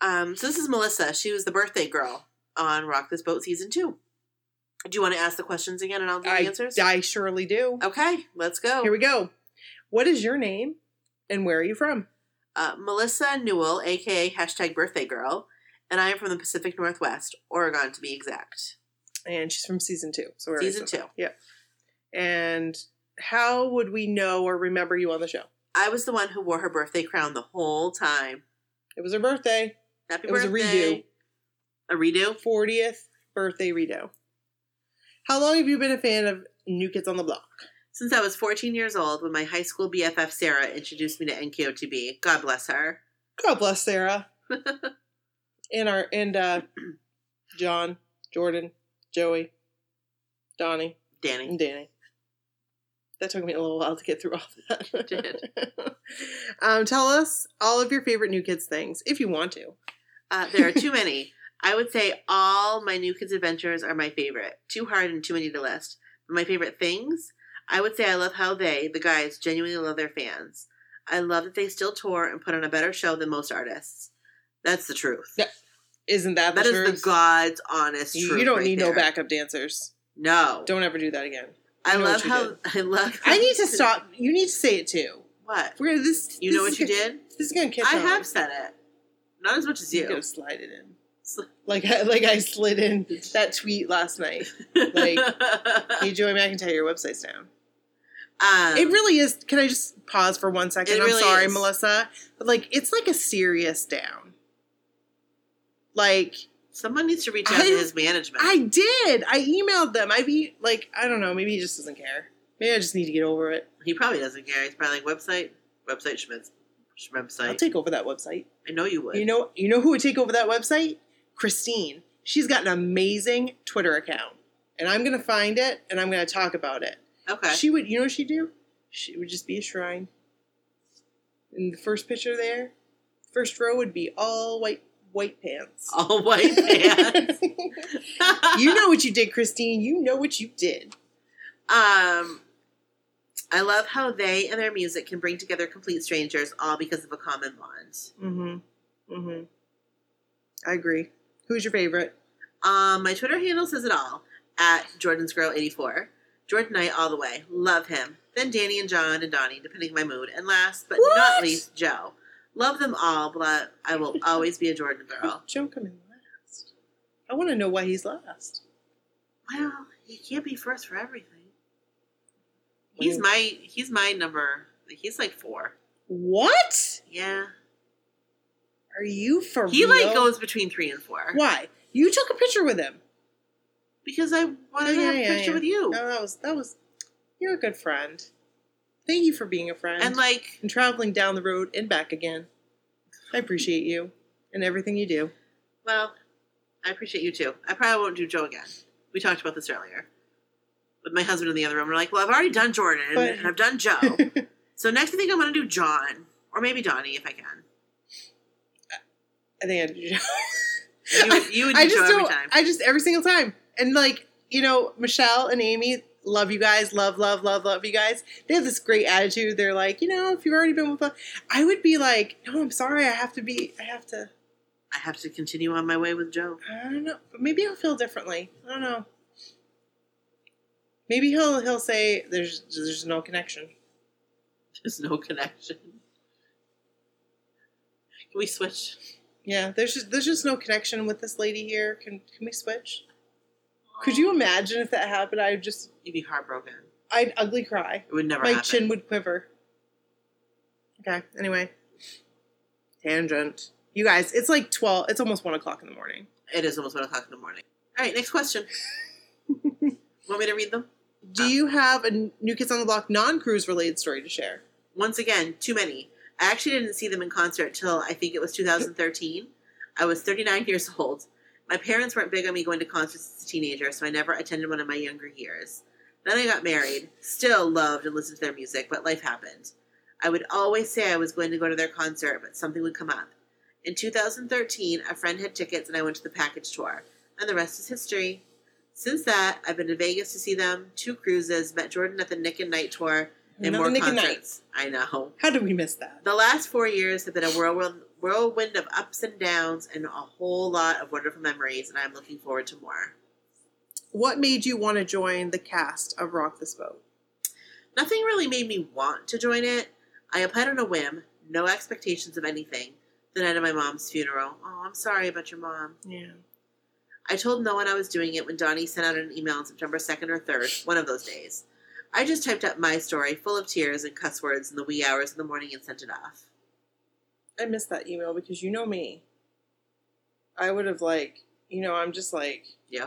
Um, so this is Melissa. She was the birthday girl on Rock This Boat season two. Do you want to ask the questions again and I'll give the answers? I surely do. Okay, let's go. Here we go. What is your name and where are you from? Uh, Melissa Newell, aka hashtag birthday girl, and I am from the Pacific Northwest, Oregon to be exact. And she's from season two. So we're Season two. Yeah. And how would we know or remember you on the show? I was the one who wore her birthday crown the whole time. It was her birthday, Happy It was a redo. A redo. 40th birthday redo. How long have you been a fan of New Kids on the Block? Since I was 14 years old when my high school BFF Sarah introduced me to NKOTB. God bless her. God bless Sarah. and our and uh John, Jordan, Joey, Donnie, Danny. and Danny. That took me a little while to get through all that. It did. um, tell us all of your favorite New Kids things, if you want to. Uh, there are too many. I would say all my New Kids adventures are my favorite. Too hard and too many to list. But my favorite things, I would say I love how they, the guys, genuinely love their fans. I love that they still tour and put on a better show than most artists. That's the truth. Yeah, Isn't that the That is the God's honest you, truth. you don't right need no backup dancers. No. Don't ever do that again. I know love how did. I love. I need to stop. You need to say it too. What? We're gonna this. You know what you gonna- did? This is gonna catch I on. have said it. Not as much as You you. gotta slide it in. Sl- Like I, like I slid in that tweet last night. Like, Hey Joey McIntyre, your website's down. um, It really is. Can I just pause for one second? It I'm sorry, is. Melissa, but like it's like a serious down. Like someone needs to reach out I- to his management. I did. I emailed them. I be like I don't know. Maybe he just doesn't care. Maybe I just need to get over it. he probably doesn't care. He's probably like website, website, Schmitz, I'll take over that website. I know you would. You know, you know who would take over that website? Christine. She's got an amazing Twitter account, and I'm gonna find it and I'm gonna talk about it. okay. She would, you know, what she'd do? She would just be a shrine. In the first picture there, first row would be all white white pants. All white pants. you know what you did, Christine. You know what you did. Um, I love how they and their music can bring together complete strangers, all because of a common bond. Mm-hmm. Mm-hmm. I agree. Who's your favorite? Um, my Twitter handle says it all at Jordan's Girl eighty four. Jordan Knight all the way. Love him. Then Danny and John and Donnie, depending on my mood. And last but What? not least, Joe. Love them all, but I will always be a Jordan girl. Joe coming last. I want to know why he's last. Well, he can't be first for everything. He's my he's my number. He's like four. What? Yeah, Are you for real? he real? like goes between three and four Why? You took a picture with him. because I wanted to Yeah, have a picture yeah. with you. No, that was that was. You're a good friend. Thank you for being a friend And like, and traveling down the road and back again. I appreciate you and everything you do. well, I appreciate you too. I probably won't do Joe again. We talked about this earlier. With my husband in the other room, we're like, "Well, I've already done Jordan But- and I've done Joe, so next I think I'm going to do John or maybe Donnie if I can." I think I do. You you would do I just Joe every time. I just every single time, and like you know, Michelle and Amy love you guys, love, love, love, love you guys. They have this great attitude. They're like, you know, if you've already been with, us, I would be like, no, I'm sorry, I have to be, I have to. I have to continue on my way with Joe. I don't know, but maybe I'll feel differently. I don't know. Maybe he'll he'll say there's there's no connection. There's no connection. Can we switch? Yeah, there's just there's just no connection with this lady here. Can can we switch? Could you imagine if that happened? I'd just You'd be heartbroken. I'd ugly cry. It would never My happen. chin would quiver. Okay. Anyway, tangent. You guys, it's like twelve. It's almost one o'clock in the morning. It is almost one o'clock in the morning. All right, next question. Want me to read them? Do you have a New Kids on the Block non-cruise related story to share? Once again, too many. I actually didn't see them in concert till I think it was 2013. I was 39 years old. My parents weren't big on me going to concerts as a teenager, so I never attended one in my younger years. Then I got married. Still loved and listened to their music, but life happened. I would always say I was going to go to their concert, but something would come up. In 2013, a friend had tickets and I went to the package tour, and the rest is history. Since that, I've been to Vegas to see them, two cruises, met Jordan at the Nick and Knight tour, and more the Nick and concerts. I know. How did we miss that? The last four years have been a whirlwind, whirlwind of ups and downs and a whole lot of wonderful memories, and I'm looking forward to more. What made you want to join the cast of Rock This Boat? Nothing really made me want to join it. I applied on a whim, no expectations of anything. The night of my mom's funeral. Oh, I'm sorry about your mom. Yeah. I told no one I was doing it when Donnie sent out an email on September 2nd or 3rd, one of those days. I just typed up my story full of tears and cuss words in the wee hours of the morning and sent it off. I missed that email because you know me. I would have like, you know, I'm just like, Yeah.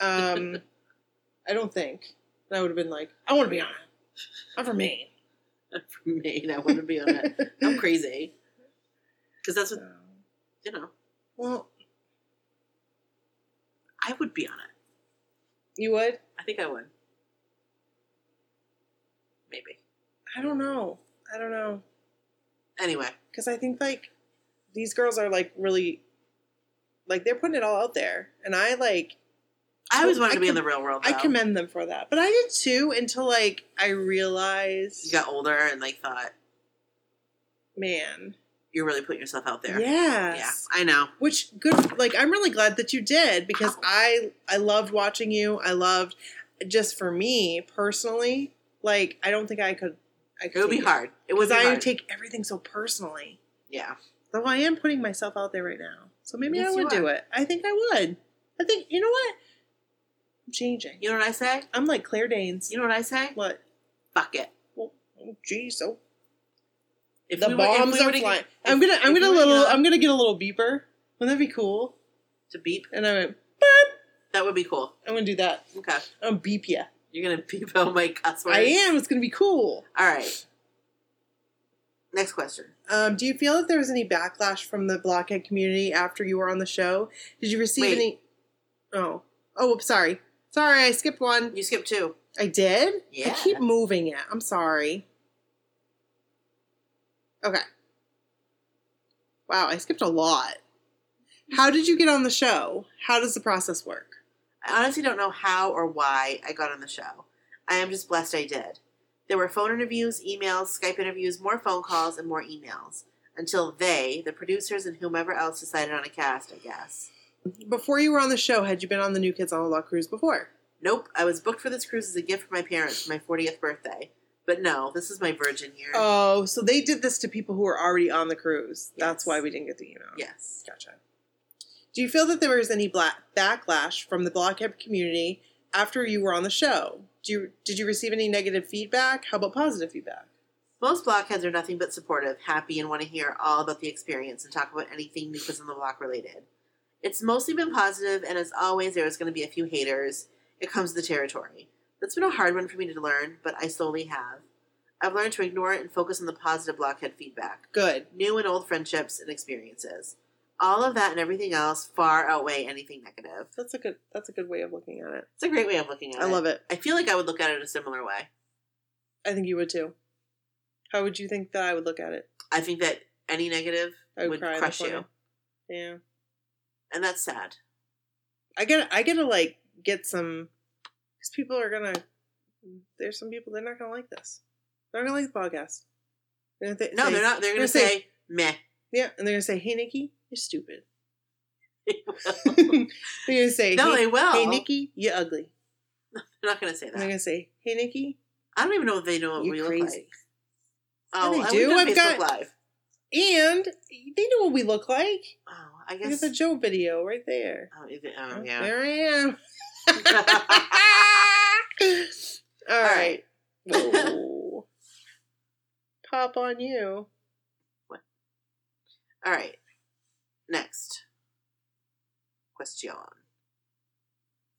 um, I don't think. And I would have been like, I want to be on it. I'm from Maine. For me, I want to be on it. I'm crazy. Because that's what, So, you know, well, I would be on it. you would? I think I would. Maybe. I don't know. I don't know. Anyway, Because I think like these girls are like really, like they're putting it all out there, and I like I always wanted I to be in the real world. I commend them for that. But I did too until like I realized, You got older and like thought man, you're really putting yourself out there. yes, Yeah, I know. Which good, like I'm really glad that you did because I I loved watching you. I loved just for me personally. Like I don't think I could. I could It would be hard. It be I hard. take everything so personally. yeah. Though I am putting myself out there right now, so maybe Yes, I would do it. I think I would. I think you know what? I'm changing. You know what I say? I'm like Claire Danes. You know what I say? what? Fuck it. Well, oh, geez, oh, If the we were- bombs we are were flying. if- I'm gonna, I'm gonna we were little, young- I'm gonna get a little beeper. Wouldn't that be cool? to beep. And I went, That would be cool. I'm gonna do that. Okay. I'm gonna beep you. You're gonna beep out my cuss words. I am. It's gonna be cool. All right. Next question. Um, do you feel that there was any backlash from the blockhead community after you were on the show? Did you receive Wait. any? Oh, oh, sorry, sorry, I skipped one. You skipped two. I did. Yeah. I keep moving it. I'm sorry. Okay. Wow, I skipped a lot. How did you get on the show? How does the process work? I honestly don't know how or why I got on the show. I am just blessed I did. There were phone interviews, emails, Skype interviews, more phone calls, and more emails. Until they, the producers, and whomever else decided on a cast, I guess. Before you were on the show, had you been on the New Kids on the Block cruise before? Nope, I was booked for this cruise as a gift for my parents for my 40th birthday. But no, this is my virgin year. Oh, so they did this to people who were already on the cruise. That's why we didn't get the email. yes. Gotcha. Do you feel that there was any black backlash from the blockhead community after you were on the show? Do you did you receive any negative feedback? How about positive feedback? Most blockheads are nothing but supportive, happy, and want to hear all about the experience and talk about anything New Kids on the Block related. It's mostly been positive, and as always, there is going to be a few haters. It comes with the territory. That's been a hard one for me to learn, but I slowly have. I've learned to ignore it and focus on the positive blockhead feedback, Good. new and old friendships and experiences. All of that and everything else far outweigh anything negative. That's a good that's a good way of looking at it. It's a great way of looking at I it. I love it. I feel like I would look at it a similar way. I think you would too. How would you think that I would look at it? I think that any negative I would would cry in the crush you, Yeah. and that's sad. I get I gotta like get some because people are gonna there's some people they're not gonna like this. They're not gonna like the podcast. They're gonna th- No, say- they're not. They're going to they're gonna say, meh. Yeah, and they're gonna say, "Hey, Nikki, you're stupid." no, they're gonna say, "Hey, they will. hey Nikki, you're ugly." They're not going to say that. they're gonna say, "Hey, Nikki, I don't even know if they know what you're we look crazy." like. Oh, they do. do. I've got- Live. And they know what we look like. Oh, I Look at guess. the Joe video right there. Oh, is it- oh, oh yeah. There I am. All right. Whoa. Pop on you. What? All right. Next question.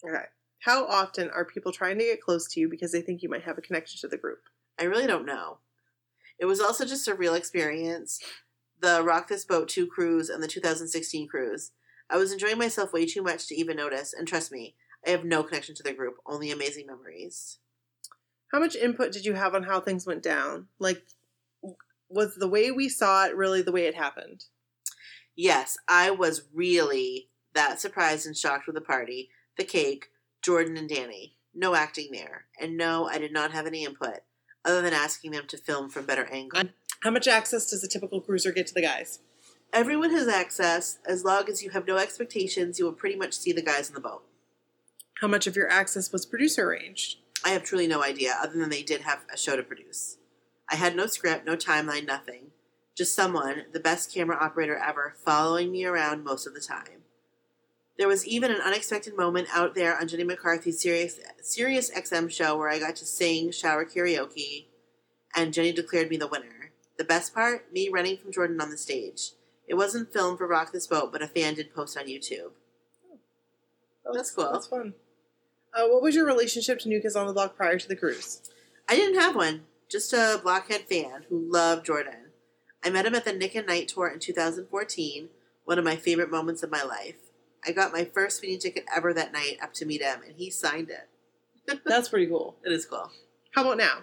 Okay. How often are people trying to get close to you because they think you might have a connection to the group? I really don't know. It was also just a real experience. The Rock This Boat 2 cruise and the 2016 cruise. I was enjoying myself way too much to even notice, and trust me, I have no connection to the group, only amazing memories. How much input did you have on how things went down? Like, was the way we saw it really the way it happened? Yes, I was really that surprised and shocked with the party, the cake, Jordan and Danny. No acting there. And no, I did not have any input, other than asking them to film from better angle. How much access does a typical cruiser get to the guys? Everyone has access. As long as you have no expectations, you will pretty much see the guys in the boat. How much of your access was producer arranged? I have truly no idea, other than they did have a show to produce. I had no script, no timeline, nothing. Just someone, the best camera operator ever, following me around most of the time. There was even an unexpected moment out there on Jenny McCarthy's Sirius, Sirius XM show where I got to sing shower karaoke, and Jenny declared me the winner. The best part? Me running from Jordan on the stage. It wasn't filmed for Rock This Boat, but a fan did post on YouTube. That That's cool. That's fun. Uh, what was your relationship to New Kids on the Block prior to the cruise? I didn't have one, just a Blockhead fan who loved Jordan. I met him at the Nick and Knight tour in 2014, one of my favorite moments of my life. I got my first speeding ticket ever that night up to meet him, and he signed it. That's pretty cool. It is cool. How about now?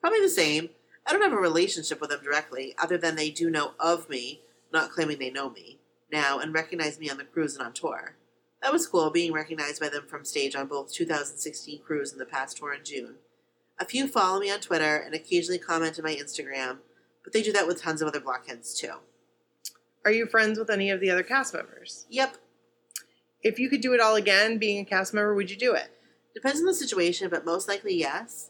Probably the same. I don't have a relationship with them directly, other than they do know of me, not claiming they know me, now and recognize me on the cruise and on tour. That was cool, being recognized by them from stage on both 2016 cruise and the past tour in June. A few follow me on Twitter and occasionally comment on my Instagram, but they do that with tons of other blockheads too. Are you friends with any of the other cast members? Yep, If you could do it all again, being a cast member, would you do it? depends on the situation, but most likely yes.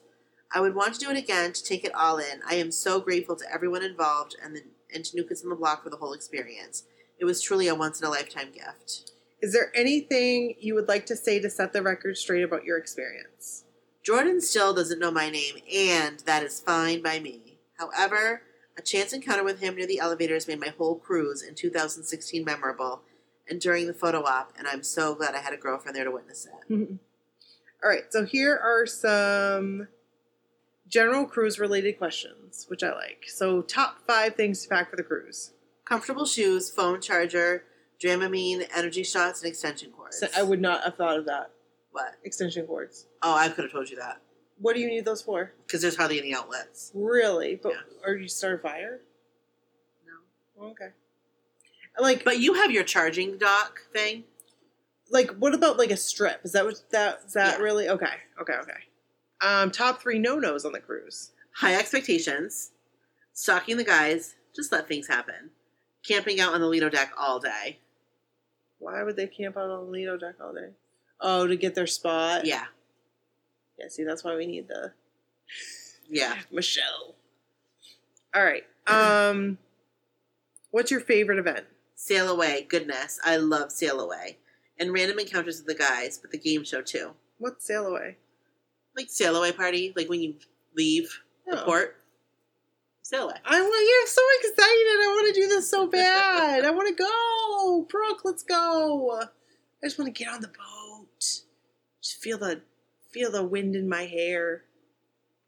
I would want to do it again to take it all in. I am so grateful to everyone involved and, the, and to New Kids on the Block for the whole experience. It was truly a once in a lifetime gift. Is there anything you would like to say to set the record straight about your experience? Jordan still doesn't know my name, and that is fine by me. However, a chance encounter with him near the elevators made my whole cruise in 2016 memorable and during the photo op, and I'm so glad I had a girlfriend there to witness it. Mm-hmm. All right, so here are some general cruise related questions, which I like. So, top five things to pack for the cruise. Comfortable shoes, phone charger, Dramamine, energy shots, and extension cords. So I would not have thought of that. What? Extension cords. Oh, I could have told you that. What do you need those for? Because there's hardly any outlets. Really? But Yeah. or you start a fire? No. Okay. Like, But you have your charging dock thing. like, what about like a strip? Is that what that is that Yeah. really okay? Okay, okay. Um, top three no nos on the cruise. High expectations. Stalking the guys. Just let things happen. Camping out on the Lido deck all day. Why would they camp out on the Lido deck all day? Oh, to get their spot. Yeah. Yeah. See, that's why we need the Yeah. Michelle. All right. Um, what's your favorite event? Sail away. Goodness. I love sail away. And random encounters with the guys, but the game show too. What's sail away? Like sail away party, like when you leave the Oh. port. Sail away. I want. You're so excited. I want to do this so bad. I want to go, Brooke. Let's go. I just want to get on the boat. Just feel the feel the wind in my hair.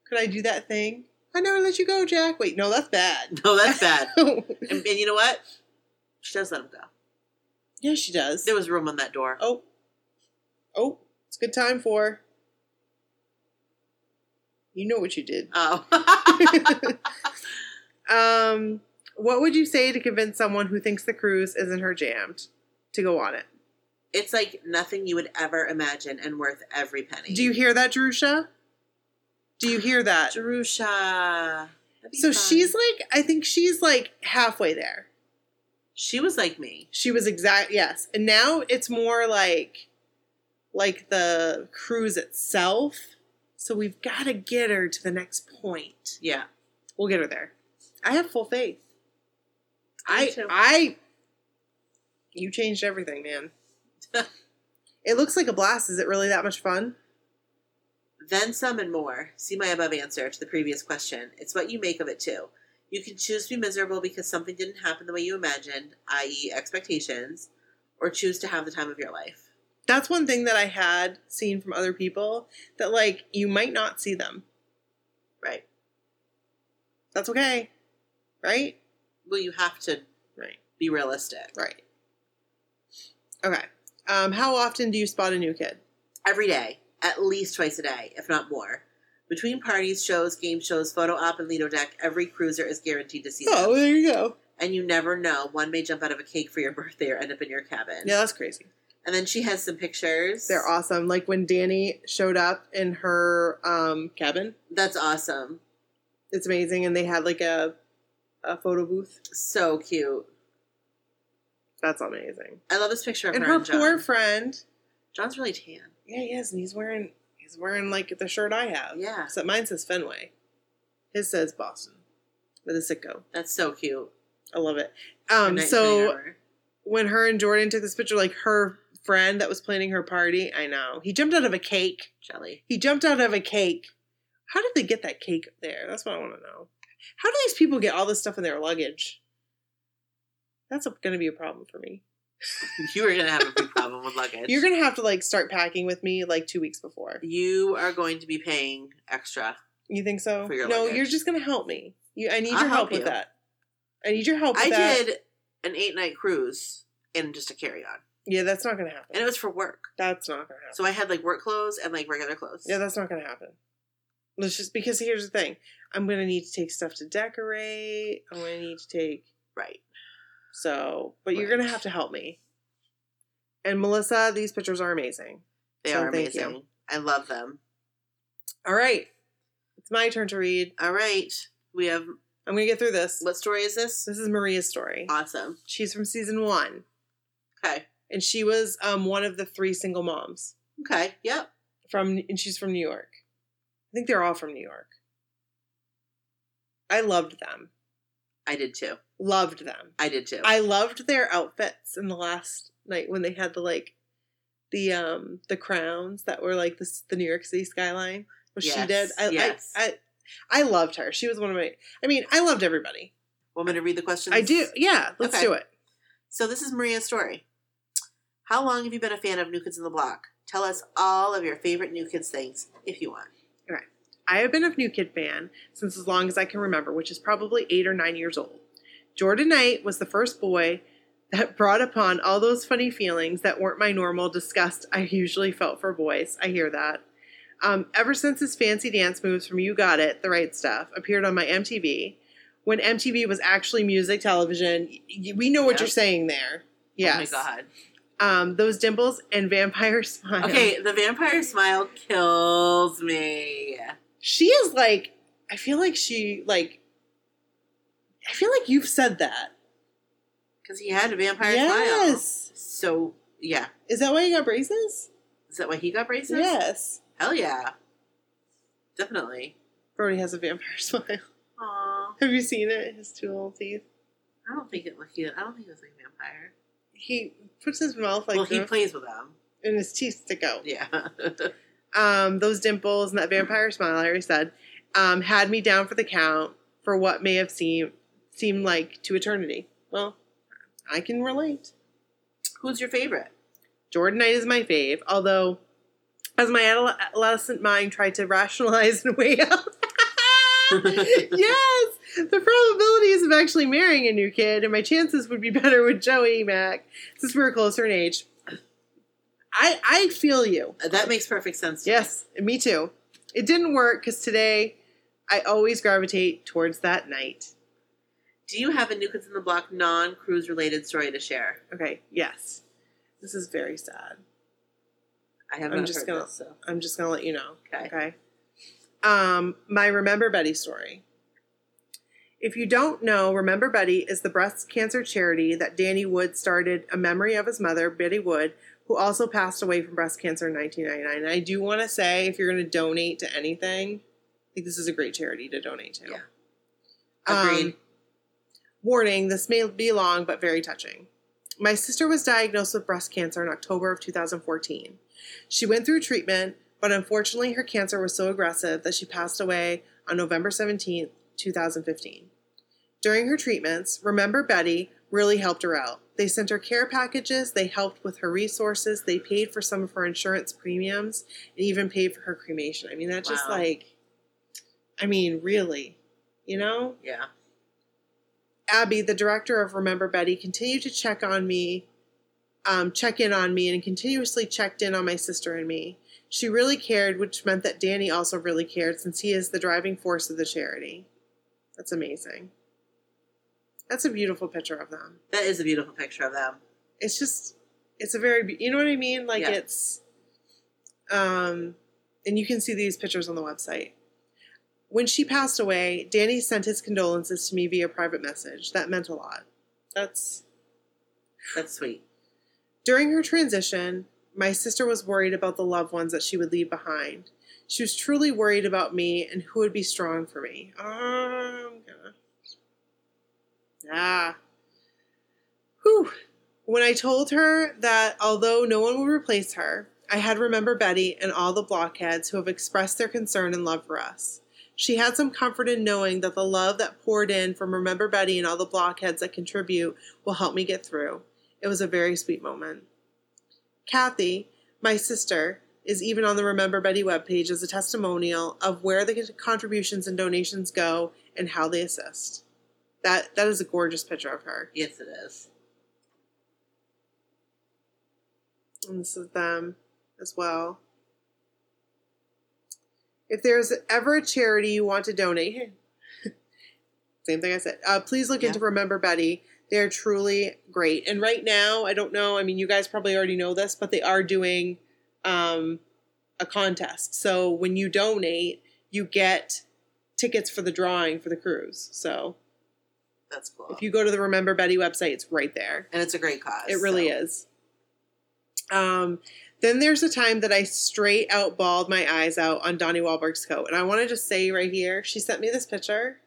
Could I do that thing? I never let you go, Jack. Wait, no, that's bad. No, that's bad. and, and you know what? She does let him go. yeah, she does. There was room on that door. Oh, oh, it's a good time for. You know what you did. Oh. um, what would you say to convince someone who thinks the cruise isn't her jammed to go on it? It's like nothing you would ever imagine and worth every penny. Do you hear that, Jerusha? Do you hear that? Jerusha. So fun. she's like, I think she's like halfway there. She was like me. She was exact, yes. And now it's more like, like the cruise itself. So we've got to get her to the next point. Yeah. We'll get her there. I have full faith. Me I, too. I, you changed everything, man. It looks like a blast. Is it really that much fun? Then some and more. See my above answer to the previous question. It's what you make of it too. You can choose to be miserable because something didn't happen the way you imagined, i.e., expectations, or choose to have the time of your life. That's one thing that I had seen from other people that like you might not see them. Right. That's okay. Right? Well, you have to Right. be realistic. Right. Okay. Um, how often do you spot a new kid? Every day, at least twice a day, if not more. Between parties, shows, game shows, photo op, and Lido deck, every cruiser is guaranteed to see them. Oh, there you go. And you never know. One may jump out of a cake for your birthday or end up in your cabin. Yeah, that's crazy. And then she has some pictures. They're awesome. Like when Danny showed up in her um, cabin, That's awesome. it's amazing. And they had like a a photo booth. So cute. That's amazing. I love this picture of And her her and John. poor friend. John's really tan. Yeah, he is, and he's wearing he's wearing like the shirt I have. Yeah. Except mine says Fenway. His says Boston with a sicko. That's so cute. I love it. Um, so when her and Jordan took this picture, like her friend that was planning her party, I know he jumped out of a cake. jelly. He jumped out of a cake. How did they get that cake there? That's what I want to know. How do these people get all this stuff in their luggage? That's going to be a problem for me. You are gonna have a big problem with luggage. You're going to have to like start packing with me like two weeks before. You are going to be paying extra. You think so? For your no, luggage. you're just going to help me. You, I need I'll your help, help with that. I need your help with. I that. did an eight night cruise in just a carry on, Yeah, that's not going to happen. and it was for work. that's not going to happen. So I had like work clothes and like regular clothes. Yeah, that's not going to happen. Let's just because here's the thing: I'm going to need to take stuff to decorate. I'm going to need to take right. So, but you're Right. to have to help me. And Melissa, these pictures are amazing. They So are thank you. amazing. I love them. All right, it's my turn to read. All right, we have. I'm going to get through this. What story is this? This is Maria's story. Awesome. She's from season one, Okay. and she was um one of the three single moms Okay. Yep. from, and she's from New York. I think they're all from New York. I loved them. I did too. Loved them. I did too. I loved their outfits in the last night when they had the like the um the crowns that were like the the New York City skyline. What she did, I, yes. I I I loved her. She was one of my. I mean, I loved everybody. Want me to read the questions? I do. Yeah, let's Okay. do it. So this is Maria's story. How long have you been a fan of New Kids on the Block? Tell us all of your favorite New Kids things, if you want. I have been a New Kid fan since as long as I can remember, which is probably eight or nine years old. Jordan Knight was the first boy that brought upon all those funny feelings that weren't my normal disgust I usually felt for boys. I hear that. Um, ever since his fancy dance moves from You Got It, The Right Stuff, appeared on my MTV, when MTV was actually music television, we know what you're saying there. Yes. Oh my god. Um, those dimples and vampire smile. Okay, the vampire smile kills me. She is like, I feel like she like. I feel like you've said that. Because he had a vampire smile. yes. So yeah. Is that why he got braces? Is that why he got braces? Yes. Hell yeah. Definitely. Brody has a vampire smile. Aw. Have you seen it? His two little teeth. I don't think it he I don't think it was like a vampire. He puts his mouth like well he plays with them. and his teeth stick out. Yeah. Um, those dimples and that vampire smile, I already said, um, had me down for the count for what may have seemed seemed like to eternity. Well, I can relate. Who's your favorite? Jordan Knight is my fave, although as my adolescent mind tried to rationalize and weigh out. yes, the probabilities of actually marrying a new kid and my chances would be better with Joey Mac since we were closer in age. I I feel you. That makes perfect sense. to. Yes, me too. It didn't work because today I always gravitate towards that night. Do you have a New Kids on the Block non cruise related story to share? Okay, yes. This is very sad. I have I'm just heard gonna- this, so. I'm just gonna let you know. Okay. Okay. Um, my Remember Betty story. If you don't know, Remember Betty is the breast cancer charity that Danny Wood started a memory of his mother, Betty Wood, who also passed away from breast cancer in 1999. And I do want to say, if you're going to donate to anything, I think this is a great charity to donate to. Yeah. Um, Agreed. warning: This may be long, but very touching. My sister was diagnosed with breast cancer in October of 2014. She went through treatment, but unfortunately, her cancer was so aggressive that she passed away on November 17th, 2015. During her treatments, Remember Betty really helped her out. They sent her care packages, they helped with her resources, they paid for some of her insurance premiums, and even paid for her cremation. I mean, that's just like, I mean, really, you know? Yeah. Abby, the director of Remember Betty, continued to check on me, um, check in on me, and continuously checked in on my sister and me. She really cared, which meant that Danny also really cared since he is the driving force of the charity. That's amazing. That's a beautiful picture of them. That is a beautiful picture of them. It's just, it's a very, you know what I mean? Like Yeah. it's, um, and you can see these pictures on the website. When she passed away, Danny sent his condolences to me via private message. That meant a lot. That's That's sweet. during her transition, my sister was worried about the loved ones that she would leave behind. She was truly worried about me and who would be strong for me. Um. Ah. Whew. When I told her that although no one would replace her, I had Remember Betty and all the blockheads who have expressed their concern and love for us. She had some comfort in knowing that the love that poured in from Remember Betty and all the blockheads that contribute will help me get through. It was a very sweet moment. Kathy, my sister, is even on the Remember Betty webpage as a testimonial of where the contributions and donations go and how they assist. That that is a gorgeous picture of her. Yes, it is. And this is them as well. If there's ever a charity you want to donate, same thing I said, uh, please look Yeah. into Remember Betty. They're truly great. And right now, I don't know, I mean, you guys probably already know this, but they are doing um, a contest. So when you donate, you get tickets for the drawing for the cruise. So That's cool. if you go to the Remember Betty website, it's right there. and it's a great cause. It really so. is. Um, then there's a time that I straight out bawled my eyes out on Donnie Wahlberg's coat. And I want to just say right here, she sent me this picture.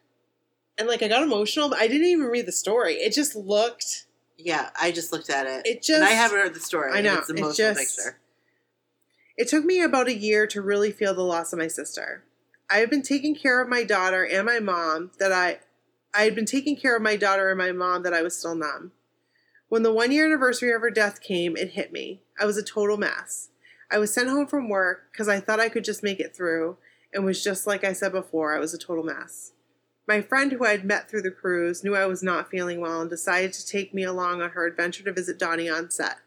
And like I got emotional, but I didn't even read the story. It just looked Yeah, I just looked at it. It just- and I haven't heard the story. I know, It's an it just- picture. It took me about a year to really feel the loss of my sister. I have been taking care of my daughter and my mom that I I had been taking care of my daughter and my mom that I was still numb. When the one year anniversary of her death came, it hit me. I was a total mess. I was sent home from work because I thought I could just make it through and was just like I said before, I was a total mess. My friend who I had met through the cruise knew I was not feeling well and decided to take me along on her adventure to visit Donnie on set.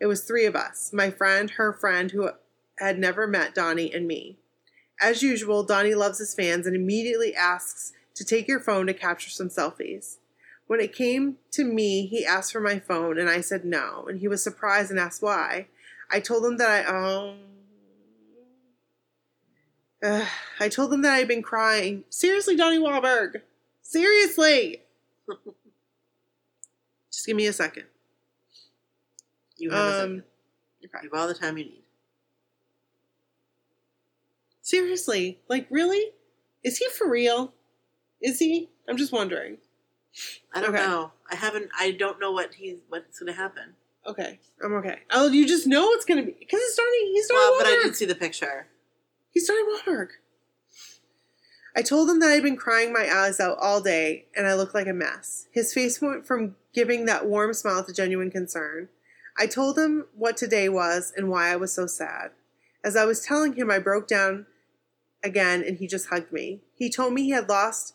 It was three of us my friend, her friend who had never met Donnie, and me. As usual, Donnie loves his fans and immediately asks to take your phone to capture some selfies. When it came to me, he asked for my phone and I said no, and he was surprised and asked why. I told him that I um Ugh. I told him that I had been crying. Seriously, Donnie Wahlberg. Seriously. Just give me a second. You have a Um, second. okay. You have all the time you need. Seriously, like really? Is he for real? Is he? I'm just wondering. I don't Okay. know. I haven't. I don't know what he's what's going to happen. Okay, I'm okay. Oh, you just know it's gonna be because it's starting. He's starting. Well, but I did see the picture. He's Donnie Wahlberg. I told him that I'd been crying my eyes out all day and I looked like a mess. His face went from giving that warm smile to genuine concern. I told him what today was and why I was so sad. As I was telling him, I broke down again and he just hugged me. He told me he had lost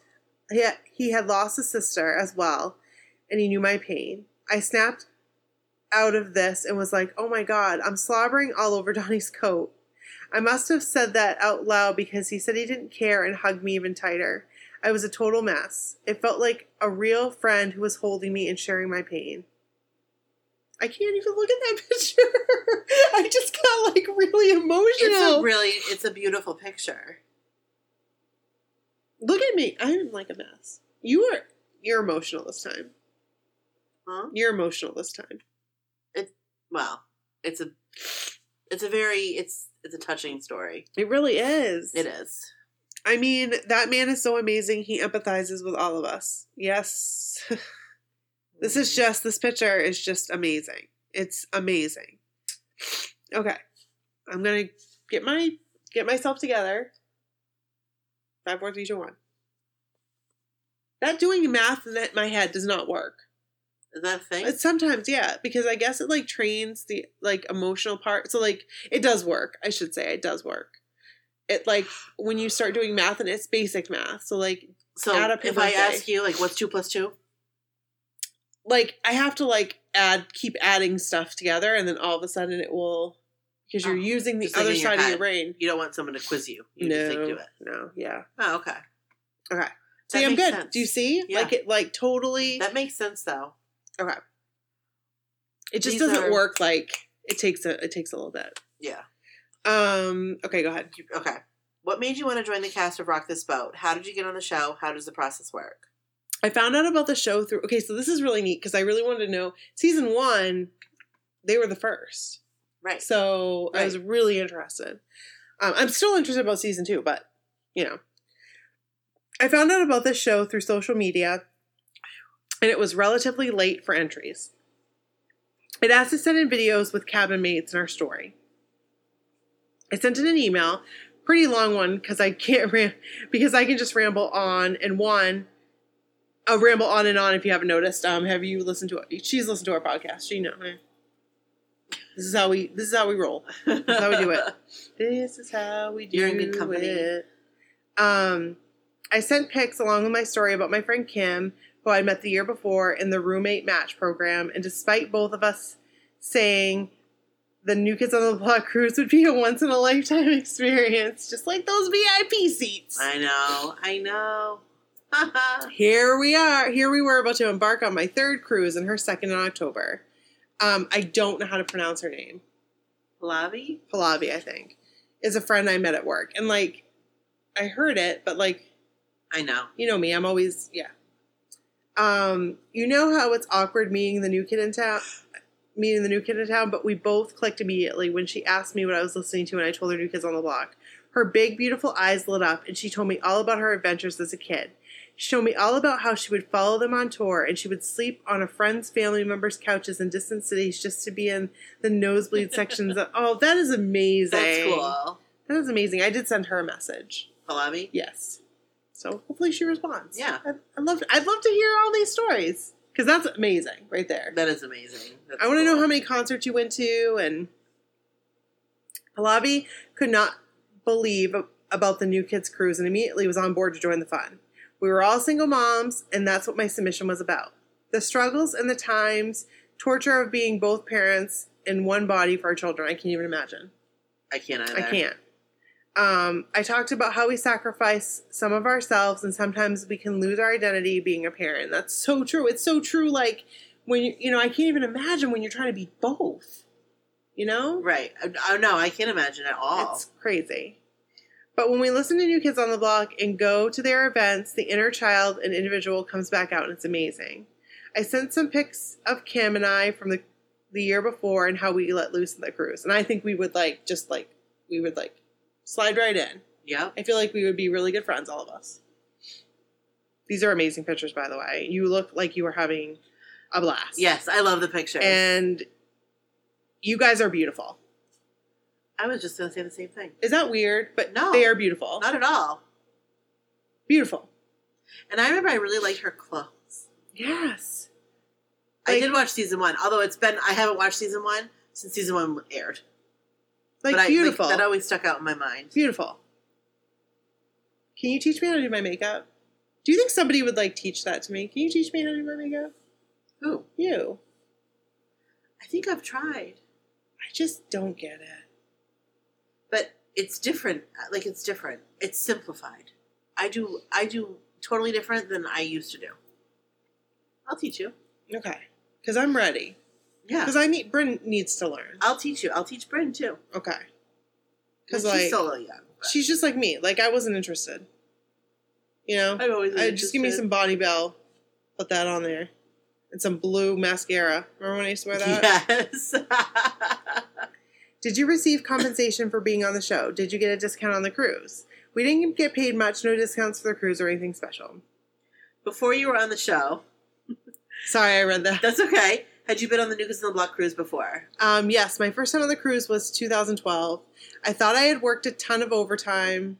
he had, he had lost a sister as well and he knew my pain. I snapped out of this and was like, "Oh my god, I'm slobbering all over Donnie's coat." I must have said that out loud because he said he didn't care and hugged me even tighter. I was a total mess. It felt like a real friend who was holding me and sharing my pain. I can't even look at that picture. I just got like really emotional. It's a really. It's a beautiful picture. Look at me. I'm like a mess. You are you're emotional this time. Huh? You're emotional this time. Well, it's a. It's a very. It's it's a touching story. It really is. It is. I mean, that man is so amazing. He empathizes with all of us. Yes. this is mm-hmm. just, this picture is just amazing. It's amazing. Okay. I'm going to get my, get myself together. Five, four, three, two, one. That doing math in my head does not work. Is that a thing? It's sometimes, yeah, because I guess it like trains the like emotional part. So like it does work. I should say it does work. It like when you start doing math and it's basic math. So like so add up if I ask you, like, what's two plus two? like I have to like add keep adding stuff together and then all of a sudden it will because you're Oh, using the other side of your brain. You don't want someone to quiz you. You no, just like do it. no, yeah. Oh, okay. Okay. See, That I'm good. sense. Do you see? Yeah. Like it like totally That makes sense, though. Okay. It just These doesn't are- work like it takes a it takes a little bit. Yeah. Um okay, go ahead. Okay. What made you want to join the cast of Rock This Boat? How did you get on the show? How does the process work? I found out about the show through. Okay, so this is really neat because I really wanted to know. Season one, they were the first, Right. so I was really interested. Um, I'm still interested about season two, but you know, I found out about this show through social media, and it was relatively late for entries. It asked to send in videos with cabin mates in our story. I sent in an email, pretty long one because I can't ram- because I can just ramble on. And one, I'll ramble on and on if you haven't noticed. Um, have you listened to it? She's listened to our podcast. She know. This is how we. This is how we roll. That's how we do it. This is how we do You're in good company. it. Um, I sent pics along with my story about my friend Kim, who I met the year before in the roommate match program, and despite both of us saying the New Kids on the Block cruise would be a once in a lifetime experience, just like those VIP seats. I know. I know. Here we are. Here we were about to embark on my third cruise and her second in October. Um, I don't know how to pronounce her name. Pallavi? Pallavi, I think, is a friend I met at work. And like, I heard it, but like, I know. you know me, I'm always, yeah. Um, you know how it's awkward meeting the new kid in town, meeting the new kid in town, but we both clicked immediately when she asked me what I was listening to and I told her New Kids on the Block. Her big, beautiful eyes lit up and she told me all about her adventures as a kid. She told me all about how she would follow them on tour and she would sleep on a friend's family members' couches in distant cities just to be in the nosebleed sections. Of, oh, that is amazing. That's cool. That is amazing. I did send her a message. Pallavi? Yes. So hopefully she responds. Yeah. I, I love. I'd love to hear all these stories because that's amazing right there. That is amazing. That's I want to know how many concerts you went to, and Pallavi could not believe about the new kids cruise and immediately was on board to join the fun. We were all single moms, and that's what my submission was about. The struggles and the times, torture of being both parents in one body for our children. I can't even imagine. I can't either. I can't. Um, I talked about how we sacrifice some of ourselves, and sometimes we can lose our identity being a parent. That's so true. It's so true. Like when you, you know, I can't even imagine when you're trying to be both. You know, Right. Oh, no, I can't imagine at all. it's crazy. But when we listen to New Kids on the Block and go to their events, the inner child and individual comes back out, and it's amazing. I sent some pics of Kim and I from the the year before and how we let loose in the cruise, and I think we would like just like we would like slide right in. Yeah, I feel like we would be really good friends, all of us. These are amazing pictures, by the way. You look like you are having a blast. Yes, I love the pictures. and you guys are beautiful. I was just going to say the same thing. Is that weird? But No. they are beautiful. Not at all. beautiful. And I remember I really liked her clothes. Yes. I did watch season one, although it's been I haven't watched season one since season one aired. Like but I, beautiful. that always stuck out in my mind. beautiful. Can you teach me how to do my makeup? Do you think somebody would like teach that to me? Can you teach me how to do my makeup? Who? You. I think I've tried, I just don't get it. But it's different. Like it's different. It's simplified. I do. I do totally different than I used to do. I'll teach you. Okay. Because I'm ready. Yeah, Because I need Bryn needs to learn. I'll teach you. I'll teach Bryn too. Okay. Because she's like so young. but she's just like me. Like I wasn't interested. You know? I've always been I, just give me some Bonne Bell. Put that on there. And some blue mascara. Remember when I used to wear that? Yes. Did you receive compensation for being on the show? Did you get a discount on the cruise? We didn't get paid much, no discounts for the cruise or anything special. Before you were on the show, Sorry, I read that. that's okay. Had you been on the Kids on the Block cruise before? Um, yes, my first time on the cruise was 2012. I thought I had worked a ton of overtime.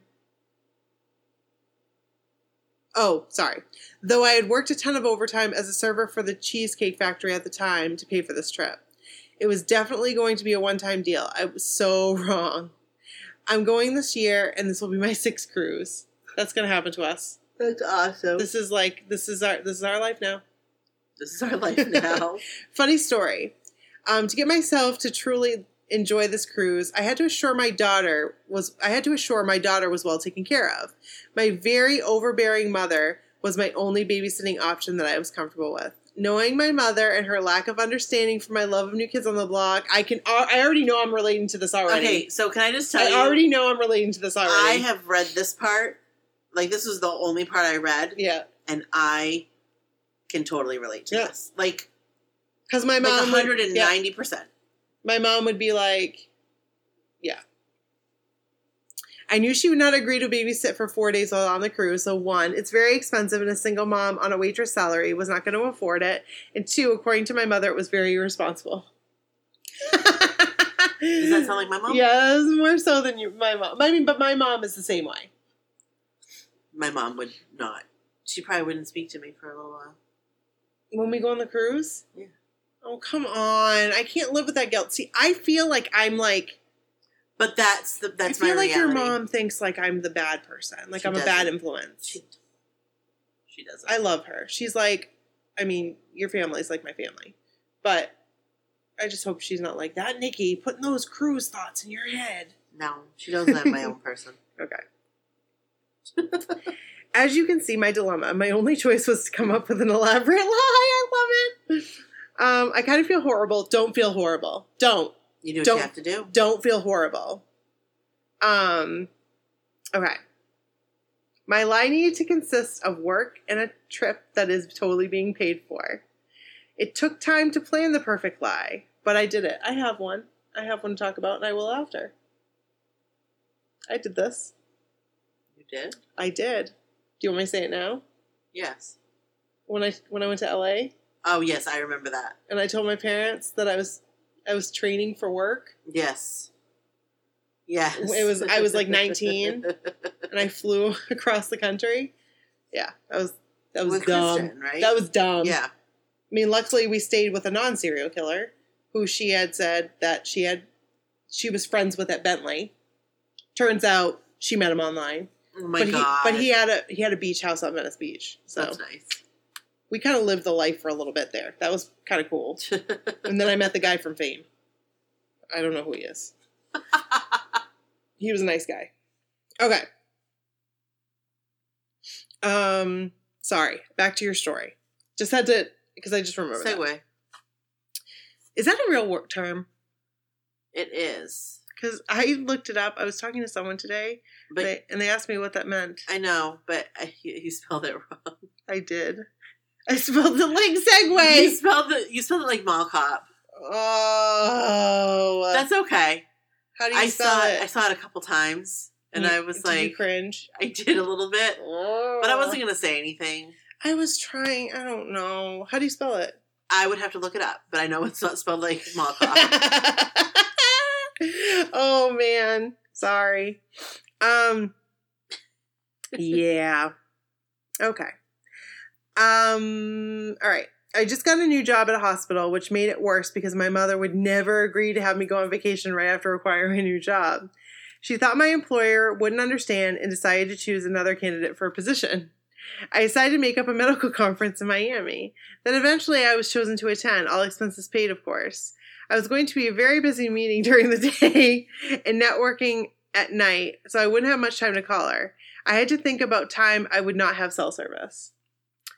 Oh, sorry. Though I had worked a ton of overtime as a server for the Cheesecake Factory at the time to pay for this trip. It was definitely going to be a one time deal. I was so wrong. I'm going this year, and this will be my sixth cruise. That's going to happen to us. That's awesome. This, This is like this is our this is our life now. This is our life now. Funny story. Um, to get myself to truly enjoy this cruise, I had to assure my daughter was I had to assure my daughter was well taken care of. My very overbearing mother was my only babysitting option that I was comfortable with. Knowing my mother and her lack of understanding for my love of New Kids on the Block, I can uh, I already know I'm relating to this already. okay, so can I just tell I you? I already know I'm relating to this already. I have read this part. Like this was the only part I read, yeah, and I can totally relate to Yeah. this. Like, because my like mom Would, yeah. my mom would be like, yeah. I knew she would not agree to babysit for four days while on the cruise. So, one, it's very expensive, and a single mom on a waitress salary was not going to afford it. And two, according to my mother, it was very irresponsible. Does that sound like my mom? Yes, more so than you, my mom. I mean, but my mom is the same way. My mom would not. She probably wouldn't speak to me for a little while. When we go on the cruise? Yeah. Oh, come on. I can't live with that guilt. See, I feel like I'm like, But that's the that's I feel my like reality. your mom thinks like I'm the bad person. Like She I'm a bad influence. She, she doesn't. I love her. She's like, I mean, your family's like my family. But I just hope she's not like that, Nikki, putting those cruise thoughts in your head. no, she doesn't have my own person. Okay. As you can see, my dilemma, my only choice was to come up with an elaborate lie. I love it. Um, I kind of feel horrible. Don't feel horrible. Don't. You do what Don't- you have to do. Don't feel horrible. Um, okay. My lie needed to consist of work and a trip that is totally being paid for. It took time to plan the perfect lie, but I did it. I have one. I have one to talk about, and I will after. I did this. You did? I did. Do you want me to say it now? Yes. When I when I went to LA Oh yes, I remember that. and I told my parents that I was I was training for work Yes. Yes. It was- I was, like, 19. and I flew across the country. Yeah, that was that was With dumb. Kristen, right? That was dumb. yeah. I mean, luckily we stayed with a non serial killer who she had said that she had she was friends with at Bentley. Turns out she met him online. Oh my but god. he but he had a he had a beach house on Venice Beach. So That's nice. We kind of lived the life for a little bit there. That was kind of cool. And then I met the guy from Fame. I don't know who he is. He was a nice guy. Okay. Um, sorry. Back to your story. Just had to because I just remember. that. Segue. Is that a real work term? It is. Because I looked it up. I was talking to someone today, But they, and they asked me what that meant. I know, but I, you spelled it wrong. I did. I spelled it like You spelled it. You spelled it like mall cop. Oh, That's okay. how do you I spell saw it? I saw it a couple times, and You- I was like, cringe. I did a little bit, but I wasn't gonna say anything. I was trying. I don't know. How do you spell it? I would have to look it up, but I know it's not spelled like mall cop. oh man, sorry. Um yeah. Okay. Um all right. I just got a new job at a hospital, which made it worse because my mother would never agree to have me go on vacation right after acquiring a new job. She thought my employer wouldn't understand and decided to choose another candidate for a position. I decided to make up a medical conference in Miami. Then eventually I was chosen to attend, all expenses paid, of course. I was going to be a very busy meeting during the day and networking at night, so I wouldn't have much time to call her. I had to think about time I would not have cell service.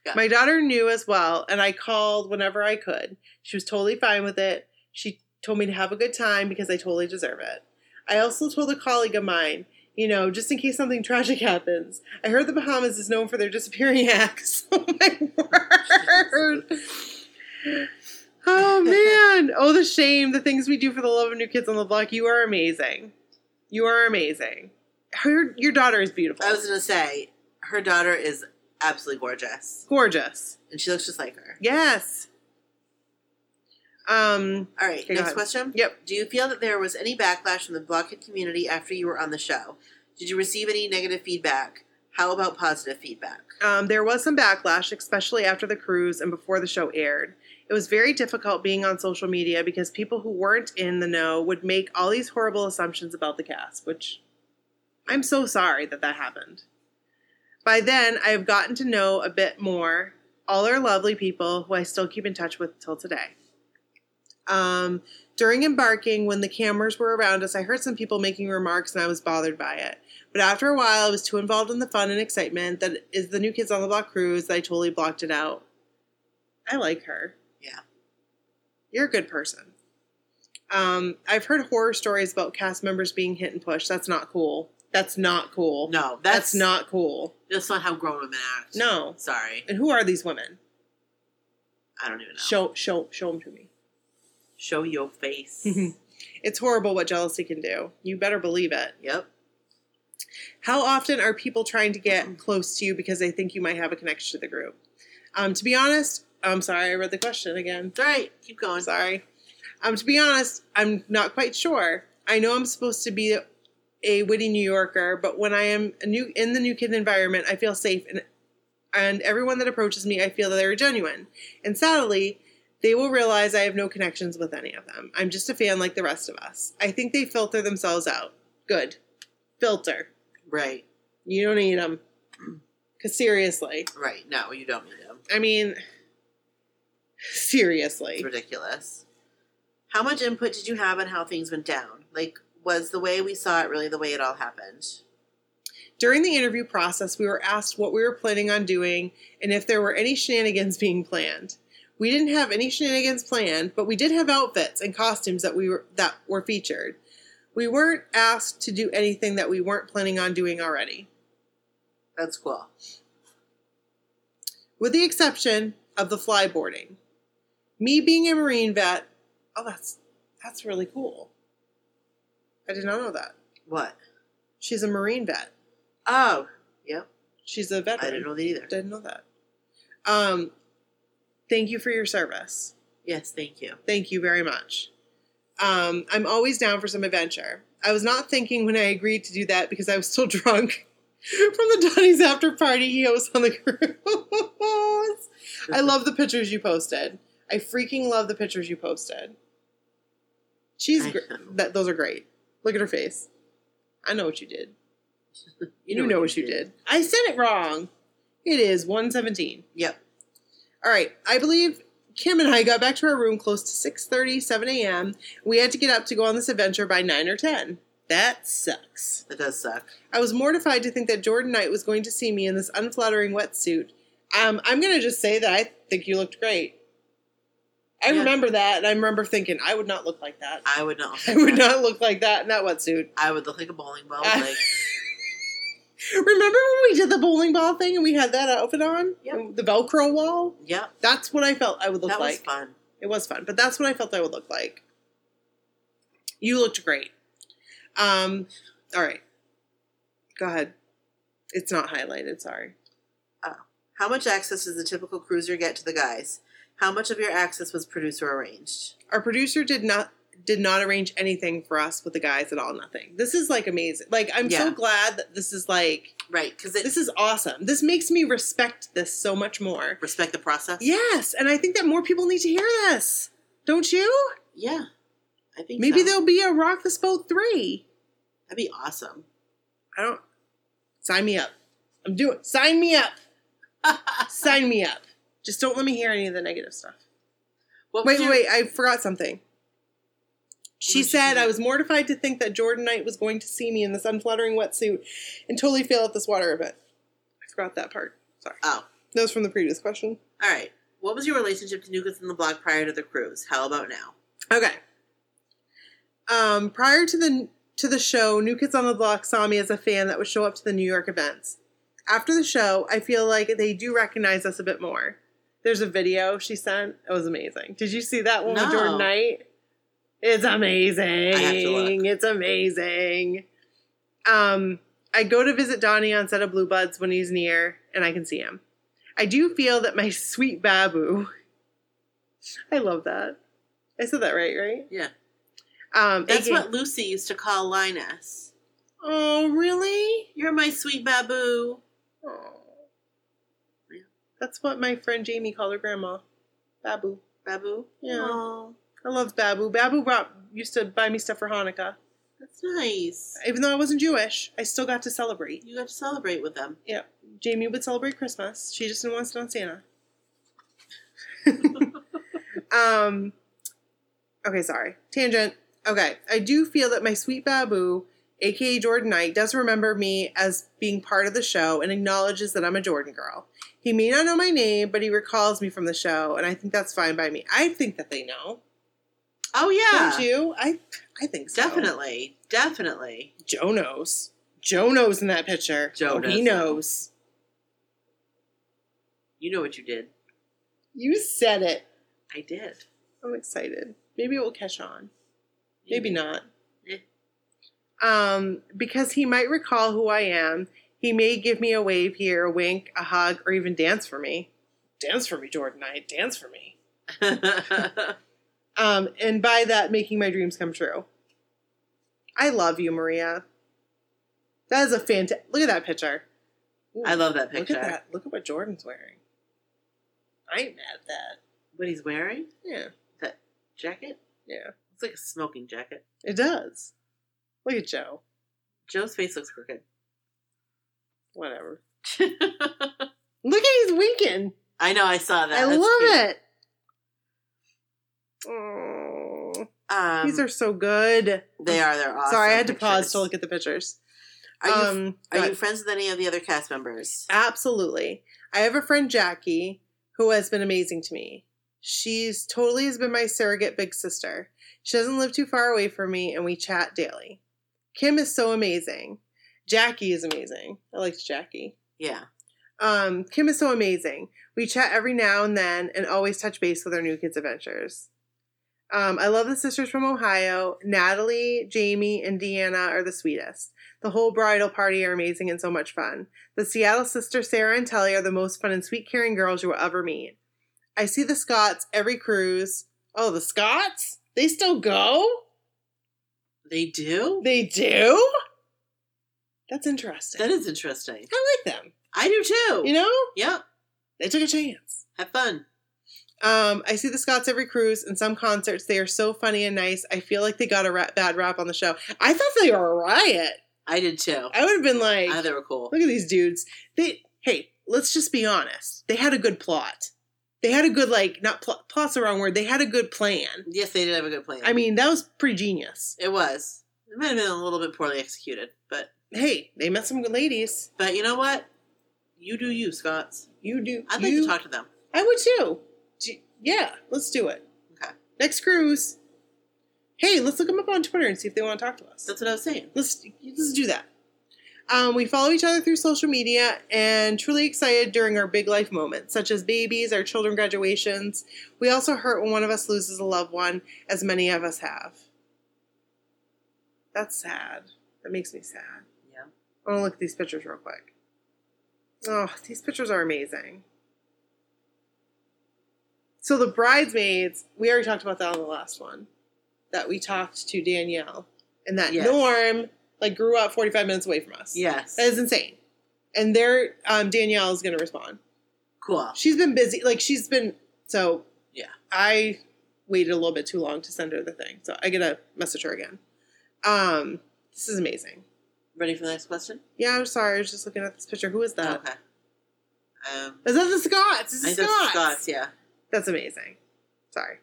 Yeah. My daughter knew as well, and I called whenever I could. She was totally fine with it. She told me to have a good time because I totally deserve it. I also told a colleague of mine, you know, just in case something tragic happens. I heard the Bahamas is known for their disappearing acts. Oh my word. Oh man. Oh the shame, the things we do for the love of new kids on the block. You are amazing. You are amazing. Her your daughter is beautiful. I was gonna say her daughter is absolutely gorgeous, gorgeous. and she looks just like her. Yes. Um All right, Okay, next question. Yep. Do you feel that there was any backlash from the blockhead community after you were on the show? Did you receive any negative feedback? How about positive feedback? Um, there was some backlash, especially after the cruise and before the show aired. It was very difficult being on social media because people who weren't in the know would make all these horrible assumptions about the cast, which I'm so sorry that that happened. By then, I have gotten to know a bit more. All are lovely people who I still keep in touch with till today. Um, during embarking, when the cameras were around us, I heard some people making remarks and I was bothered by it. But after a while, I was too involved in the fun and excitement that is the new Kids on the Block cruise that I totally blocked it out. I like her. Yeah. You're a good person. Um, I've heard horror stories about cast members being hit and pushed. That's not cool. That's not cool. No, That's, that's, not cool. That's not how grown women act. No. sorry, And who are these women? I don't even know. Show, show, show them to me. Show your face. it's horrible what jealousy can do. You better believe it. yep. How often are people trying to get close to you because they think you might have a connection to the group? Um, to be honest, I'm sorry, I read the question again. It's all right. Keep going. Sorry. Um, to be honest, I'm not quite sure. I know I'm supposed to be a witty New Yorker, but when I am a new in the new kid environment, I feel safe, and and everyone that approaches me, I feel that they're genuine. And sadly, they will realize I have no connections with any of them. I'm just a fan like the rest of us. I think they filter themselves out. Good, filter. Right. You don't need them. Cause seriously, Right. No, you don't need them. I mean, seriously. It's ridiculous. How much input did you have on how things went down? Like, was the way we saw it really the way it all happened? During the interview process, we were asked what we were planning on doing and if there were any shenanigans being planned. We didn't have any shenanigans planned, but we did have outfits and costumes that we were that were featured. We weren't asked to do anything that we weren't planning on doing already, That's cool. with the exception of the flyboarding. Me being a Marine vet, oh that's that's really cool. I did not know that. What? She's a Marine vet. Oh, yep. She's a veteran. I didn't know that either. Didn't know that. Um, thank you for your service. Yes, thank you. Thank you very much. Um, I'm always down for some adventure. I was not thinking when I agreed to do that because I was still drunk from the Donnie's after party he hosts on the cruise. I love the pictures you posted. I freaking love the pictures you posted. She's gr- that those are great. Look at her face. I know what you did. You, know, what you did. I said it wrong. It is 117. Yep. All right. I believe Kim and I got back to our room close to 6:30, 7 a.m. We had to get up to go on this adventure by 9 or 10. That sucks. That does suck. I was mortified to think that Jordan Knight was going to see me in this unflattering wetsuit. Um, I'm going to just say that I think you looked great. I Yeah. remember that, and I remember thinking I would not look like that. I would not. I would not look like that in that wetsuit. I would look like a bowling ball. Ah. Like, Remember when we did the bowling ball thing and we had that outfit on? Yep. The Velcro wall? yep. That's what I felt I would look That was like. fun. It was fun, but that's what I felt I would look like. You looked great. Um, all right. Go ahead. It's not highlighted, sorry. Oh. How much access does the typical cruiser get to the guys? How much of your access was producer arranged? Our producer did not did not arrange anything for us with the guys at all, nothing. This is like amazing. Like I'm so glad that this is like Right, because this is awesome. This makes me respect this so much more. respect the process. Yes, and I think that more people need to hear this. Don't you? yeah. I think Maybe so. there'll be a Rock this Boat 3. That'd be awesome. I don't sign me up. I'm doing sign me up. Sign me up. Just don't let me hear any of the negative stuff. What Wait, wait, wait, I forgot something. She said? I was mortified to think that Jordan Knight was going to see me in this unflattering wetsuit and totally fail at this water event. I forgot that part. Sorry. Oh, That was from the previous question. all right. What was your relationship to Kids on the Block prior to the cruise? How about now? Okay. Um, prior to the to the show, New Kids on the Block saw me as a fan that would show up to the New York events. After the show, I feel like they do recognize us a bit more. There's a video she sent. It was amazing. Did you see that one with Jordan Knight? It's amazing. I have to look. It's amazing. Um, I go to visit Donnie on set of Blue Bloods when he's near, and I can see him. I do feel that my sweet Babu. I love that. I said that right, right? Yeah. Um, That's what Lucy used to call Linus. Oh, really? You're my sweet babu. Oh. That's what my friend Jamie called her grandma. Babu. Babu? Yeah. Aw, I love Babu. Babu brought used to buy me stuff for Hanukkah. that's nice. Even though I wasn't Jewish, I still got to celebrate. You got to celebrate with them. Yeah. Jamie would celebrate Christmas. She just didn't want to sit on Santa. um Okay, sorry. Tangent. Okay. I do feel that my sweet Babu, aka Jordan Knight, does remember me as being part of the show and acknowledges that I'm a Jordan girl. He may not know my name, but he recalls me from the show, and I think that's fine by me. I think that they know. Oh, yeah. Don't you? I I think so. Definitely. Definitely. Joe knows. Joe knows in that picture. Joe oh, he knows. You know what you did. You said it. I did. I'm excited. Maybe it will catch on. Maybe not. Eh. Um, because he might recall who I am. He may give me a wave here, a wink, a hug, or even dance for me. Dance for me, Jordan Knight. Dance for me. Um, and by that, making my dreams come true. I love you, Maria. That is a fantastic. Look at that picture. Ooh, I love that picture. Look at that. Look at what Jordan's wearing. I ain't mad at that. What he's wearing? Yeah, That Jacket? yeah. It's like a smoking jacket. It does. Look at Joe. Joe's face looks crooked. Whatever. Look at he's winking. I know, I saw that. I That's love cute. it. Oh, Um, these are so good. they are. They're awesome. Sorry, I had to pause to look at the pictures. Are you, um, are you friends with any of the other cast members? Absolutely. I have a friend, Jackie, who has been amazing to me. She's totally has been my surrogate big sister. She doesn't live too far away from me, and we chat daily. Kim is so amazing. Jackie is amazing. I liked Jackie. Yeah. Um, Kim is so amazing. We chat every now and then and always touch base with our new kids' adventures. Um, I love the sisters from Ohio. Natalie, Jamie, and Deanna are the sweetest. The whole bridal party are amazing and so much fun. The Seattle sisters, Sarah and Telly, are the most fun and sweet, caring girls you will ever meet. I see the Scots every cruise. Oh, the Scots? They still go? They do? They do? That's interesting. That is interesting. I like them. I do too. You know? Yep. They took a chance. Have fun. Um, I see the Scots every cruise and some concerts. They are so funny and nice. I feel like they got a ra- bad rap on the show. I thought they were a riot. I did too. I would have been like, thought they were cool. look at these dudes. They, hey, let's just be honest. They had a good plot. They had a good like, not pl- plot's the wrong word. They had a good plan. Yes, they did have a good plan. I mean, that was pretty genius. it was. It might have been a little bit poorly executed, but Hey, they met some good ladies. but you know what? You do you, Scots. You do. I'd like you, to talk to them. I would too. Do- Yeah, let's do it. Okay. Next cruise. Hey, let's look them up on Twitter and see if they want to talk to us. That's what I was saying. let's let's do that. Um, we follow each other through social media and truly excited during our big life moments, such as babies, our children graduations. We also hurt when one of us loses a loved one, as many of us have. That's sad. That makes me sad. I want to look at these pictures real quick. Oh, these pictures are amazing. So the bridesmaids, we already talked about that on the last one. That we talked to Danielle. And that Yes. Norm like grew up 45 minutes away from us. Yes. That is insane. And there um Danielle is gonna respond. cool. She's been busy. Like she's been so Yeah. I waited a little bit too long to send her the thing. So I gotta message her again. Um this is amazing. Ready for the next question? Yeah, I'm sorry, I was just looking at this picture. Who is that? okay. Um, Is that the Scots? It's the think Scots. that's Scots. Yeah. That's amazing. Sorry.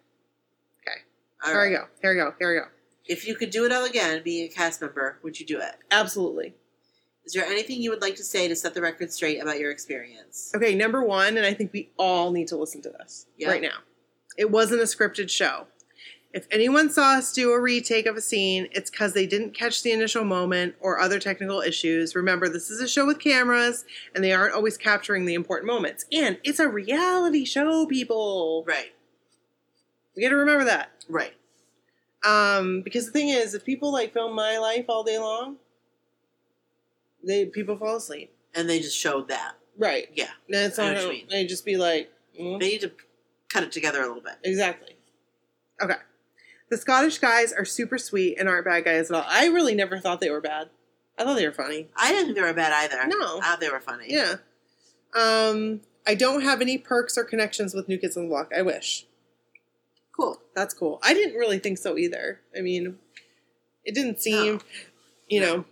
All Here right. we go. Here we go. Here we go. If you could do it all again, being a cast member, would you do it? Absolutely. Is there anything you would like to say to set the record straight about your experience? Okay, number one, and I think we all need to listen to this Yeah. right now. It wasn't a scripted show. If anyone saw us do a retake of a scene, it's because they didn't catch the initial moment or other technical issues. Remember, this is a show with cameras, and they aren't always capturing the important moments. And it's a reality show, people. Right. We got to remember that. Right. Um, because the thing is, if people like film my life all day long, they people fall asleep. And they just showed that. Right. Yeah. And it's not mean. they just be like, mm. They need to cut it together a little bit. Exactly. Okay. The Scottish guys are super sweet and aren't bad guys at all. I really never thought they were bad. I thought they were funny. I didn't think they were bad either. No. I thought they were funny. Yeah. Um, I don't have any perks or connections with New Kids on the Block. I wish. Cool. That's cool. I didn't really think so either. I mean, it didn't seem, No. you know.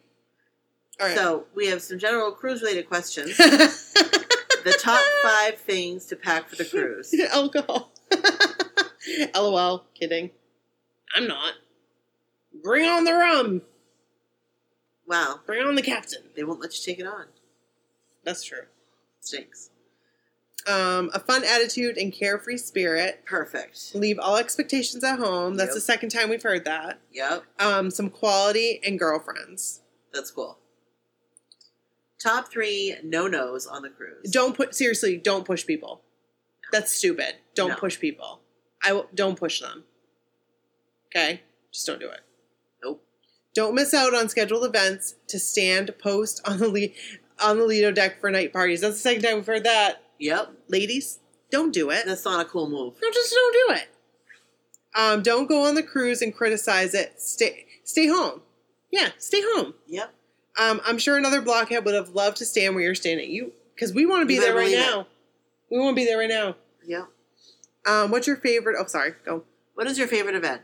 All right. So we have some general cruise related questions. the top five things to pack for the cruise. Alcohol. LOL. Kidding. I'm not. Bring on the rum. Wow. Bring on the captain. They won't let you take it on. That's true. Stinks. Um, a fun attitude and carefree spirit. Perfect. Leave all expectations at home. That's Yep. the second time we've heard that. Yep. Um, some quality and girlfriends. That's cool. Top three no nos on the cruise. Don't put seriously. Don't push people. That's stupid. Don't No. push people. I w- don't push them. Okay, just don't do it. Nope. Don't miss out on scheduled events to stand post on the Le- on the Lido deck for night parties. That's the second time we've heard that. Yep. Ladies, don't do it. That's not a cool move. No, just don't do it. Um, don't go on the cruise and criticize it. Stay stay home. Yeah, stay home. Yep. Um, I'm sure another blockhead would have loved to stand where you're standing. You because we want to be there right now. We want to be there right now. Yep. Um, what's your favorite? Oh, sorry. Go. What is your favorite event?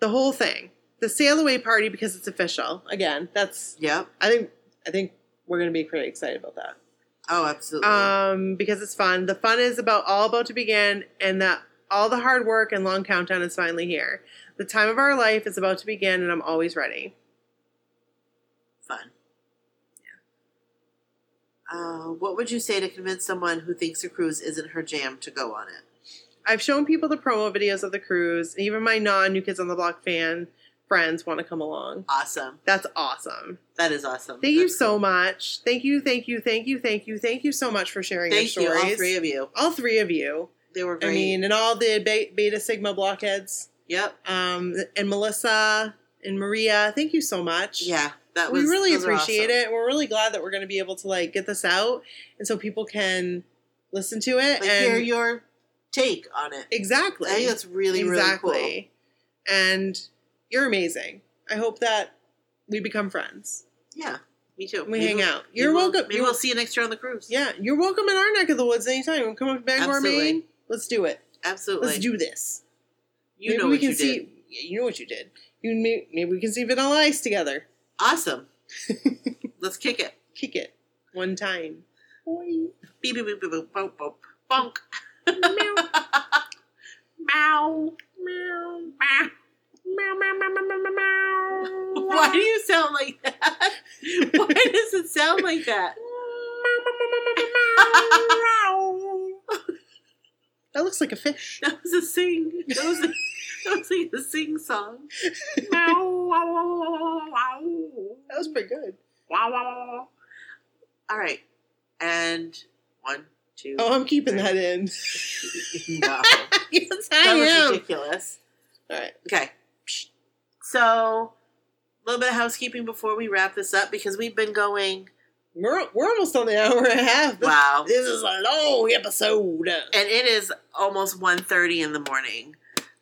The whole thing. The sail away party because it's official. Again, that's. Yep. I think. I think we're gonna be pretty excited about that. Oh, absolutely. Um, because it's fun. The fun is about all about to begin, and that all the hard work and long countdown is finally here. The time of our life is about to begin, and I'm always ready. Fun. Yeah. Uh, what would you say to convince someone who thinks a cruise isn't her jam to go on it? I've shown people the promo videos of the cruise, and even my non New Kids on the Block fan friends want to come along. Awesome. That's awesome. That is awesome. Thank you so cool. much. Thank you, thank you, thank you, thank you, thank you so much for sharing Thank your you, stories. all three of you. All three of you. They were great. I mean, and all the Be- Beta Sigma blockheads. yep. Um, and Melissa and Maria. Thank you so much. Yeah. That was. we really appreciate awesome. it. We're really glad that we're going to be able to like get this out, and so people can listen to it Like and hear your take on it. exactly. I think that's really exactly. really And you're amazing. I hope that we become friends. Yeah. Me too. We Maybe hang we'll- out. You're we'll- welcome. Maybe we'll see you next year on the cruise. Yeah, you're welcome in our neck of the woods anytime. you Come up to Bangor, Absolutely. Maine. Let's do it. Absolutely. Let's do this. you maybe know we what can you see. did. Yeah, you know what you did. You may, maybe we can see Vanilla Ice together. Awesome. Let's kick it. Kick it one time. Boy. Beep beep beep beep boop boop boop. Bonk. Meow. Meow. Meow. Meow. Meow, meow, meow, meow, meow, meow. Why do you sound like that? Why does it sound like that? That looks like a fish. That was a sing. That was a, that was like a sing song. Meow that was pretty good. All right, and one, two. Oh, I'm keeping that in. no, yes, I that was ridiculous. All right. Okay, so a little bit of housekeeping before we wrap this up because we've been going. We're, we're almost on the hour and a half. This, Wow, This is a long episode. and it is almost 1.30 in the morning.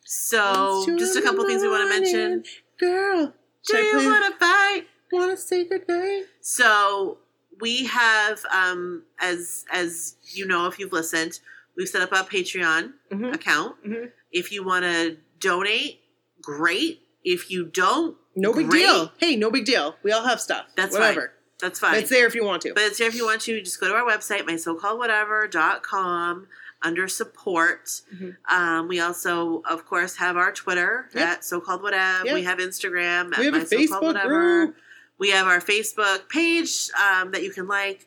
So, just a couple things we want to mention. Girl, Do you want to fight? want to say goodnight? So we have, um, as as you know, if you've listened, we've set up a Patreon Mhm. account. Mhm. If you want to donate, great. If you don't, No big Great. deal. Hey, no big deal. We all have stuff. That's Whatever. that's fine. It's there if you want to. But it's there if you want to. Just go to our website, mysocalledwhatever.com, under support. Mhm. Um, we also, of course, have our Twitter Yep. at so called whatever. Yep. We have Instagram at we have a my Facebook whatever. group. We have our Facebook page um, that you can like.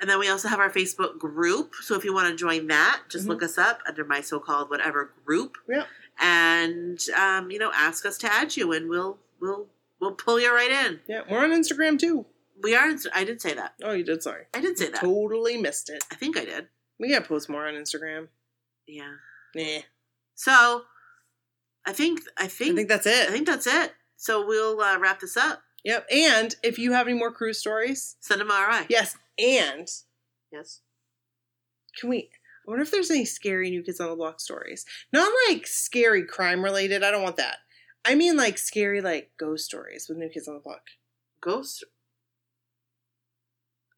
And then we also have our Facebook group. So if you want to join that, just Mhm. look us up under my so called whatever group. Yep. And um, you know, ask us to add you and we'll we'll we'll pull you right in. Yeah, we're on Instagram too. We are I did say that. Oh, you did. Sorry. I did say that. Totally missed it. I think I did. We gotta post more on Instagram. Yeah. Nah. So I think I think, I think that's it. I think that's it. So we'll uh, wrap this up. Yep. And if you have any more cruise stories, Send them our eye. yes. And Yes. can we? I wonder if there's any scary New Kids on the Block stories. Not like scary crime related. I don't want that. I mean like scary like ghost stories with New Kids on the Block. Ghost.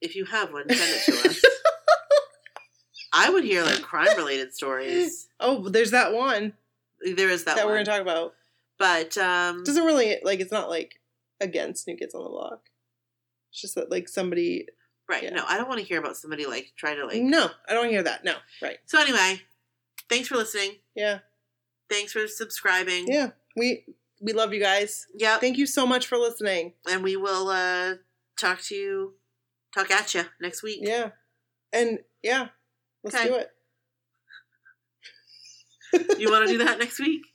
If you have one, send it to us. I would hear like crime related stories. Oh, there's that one There is that, one. that, we're gonna talk about. but um doesn't really like it's not like against New Kids on the Block. It's just that like somebody. right, yeah. no, I don't want to hear about somebody like trying to like No, I don't hear that. No, right? So anyway, thanks for listening. Yeah, Thanks for subscribing. yeah. We we love you guys. Yeah. Thank you so much for listening. and we will uh talk to you talk at you next week. Yeah, and yeah, let's Okay. do it. You want to do that next week?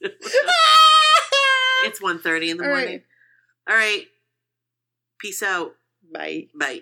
it's 1.30 in the All right. morning. All right. Peace out. Bye. Bye.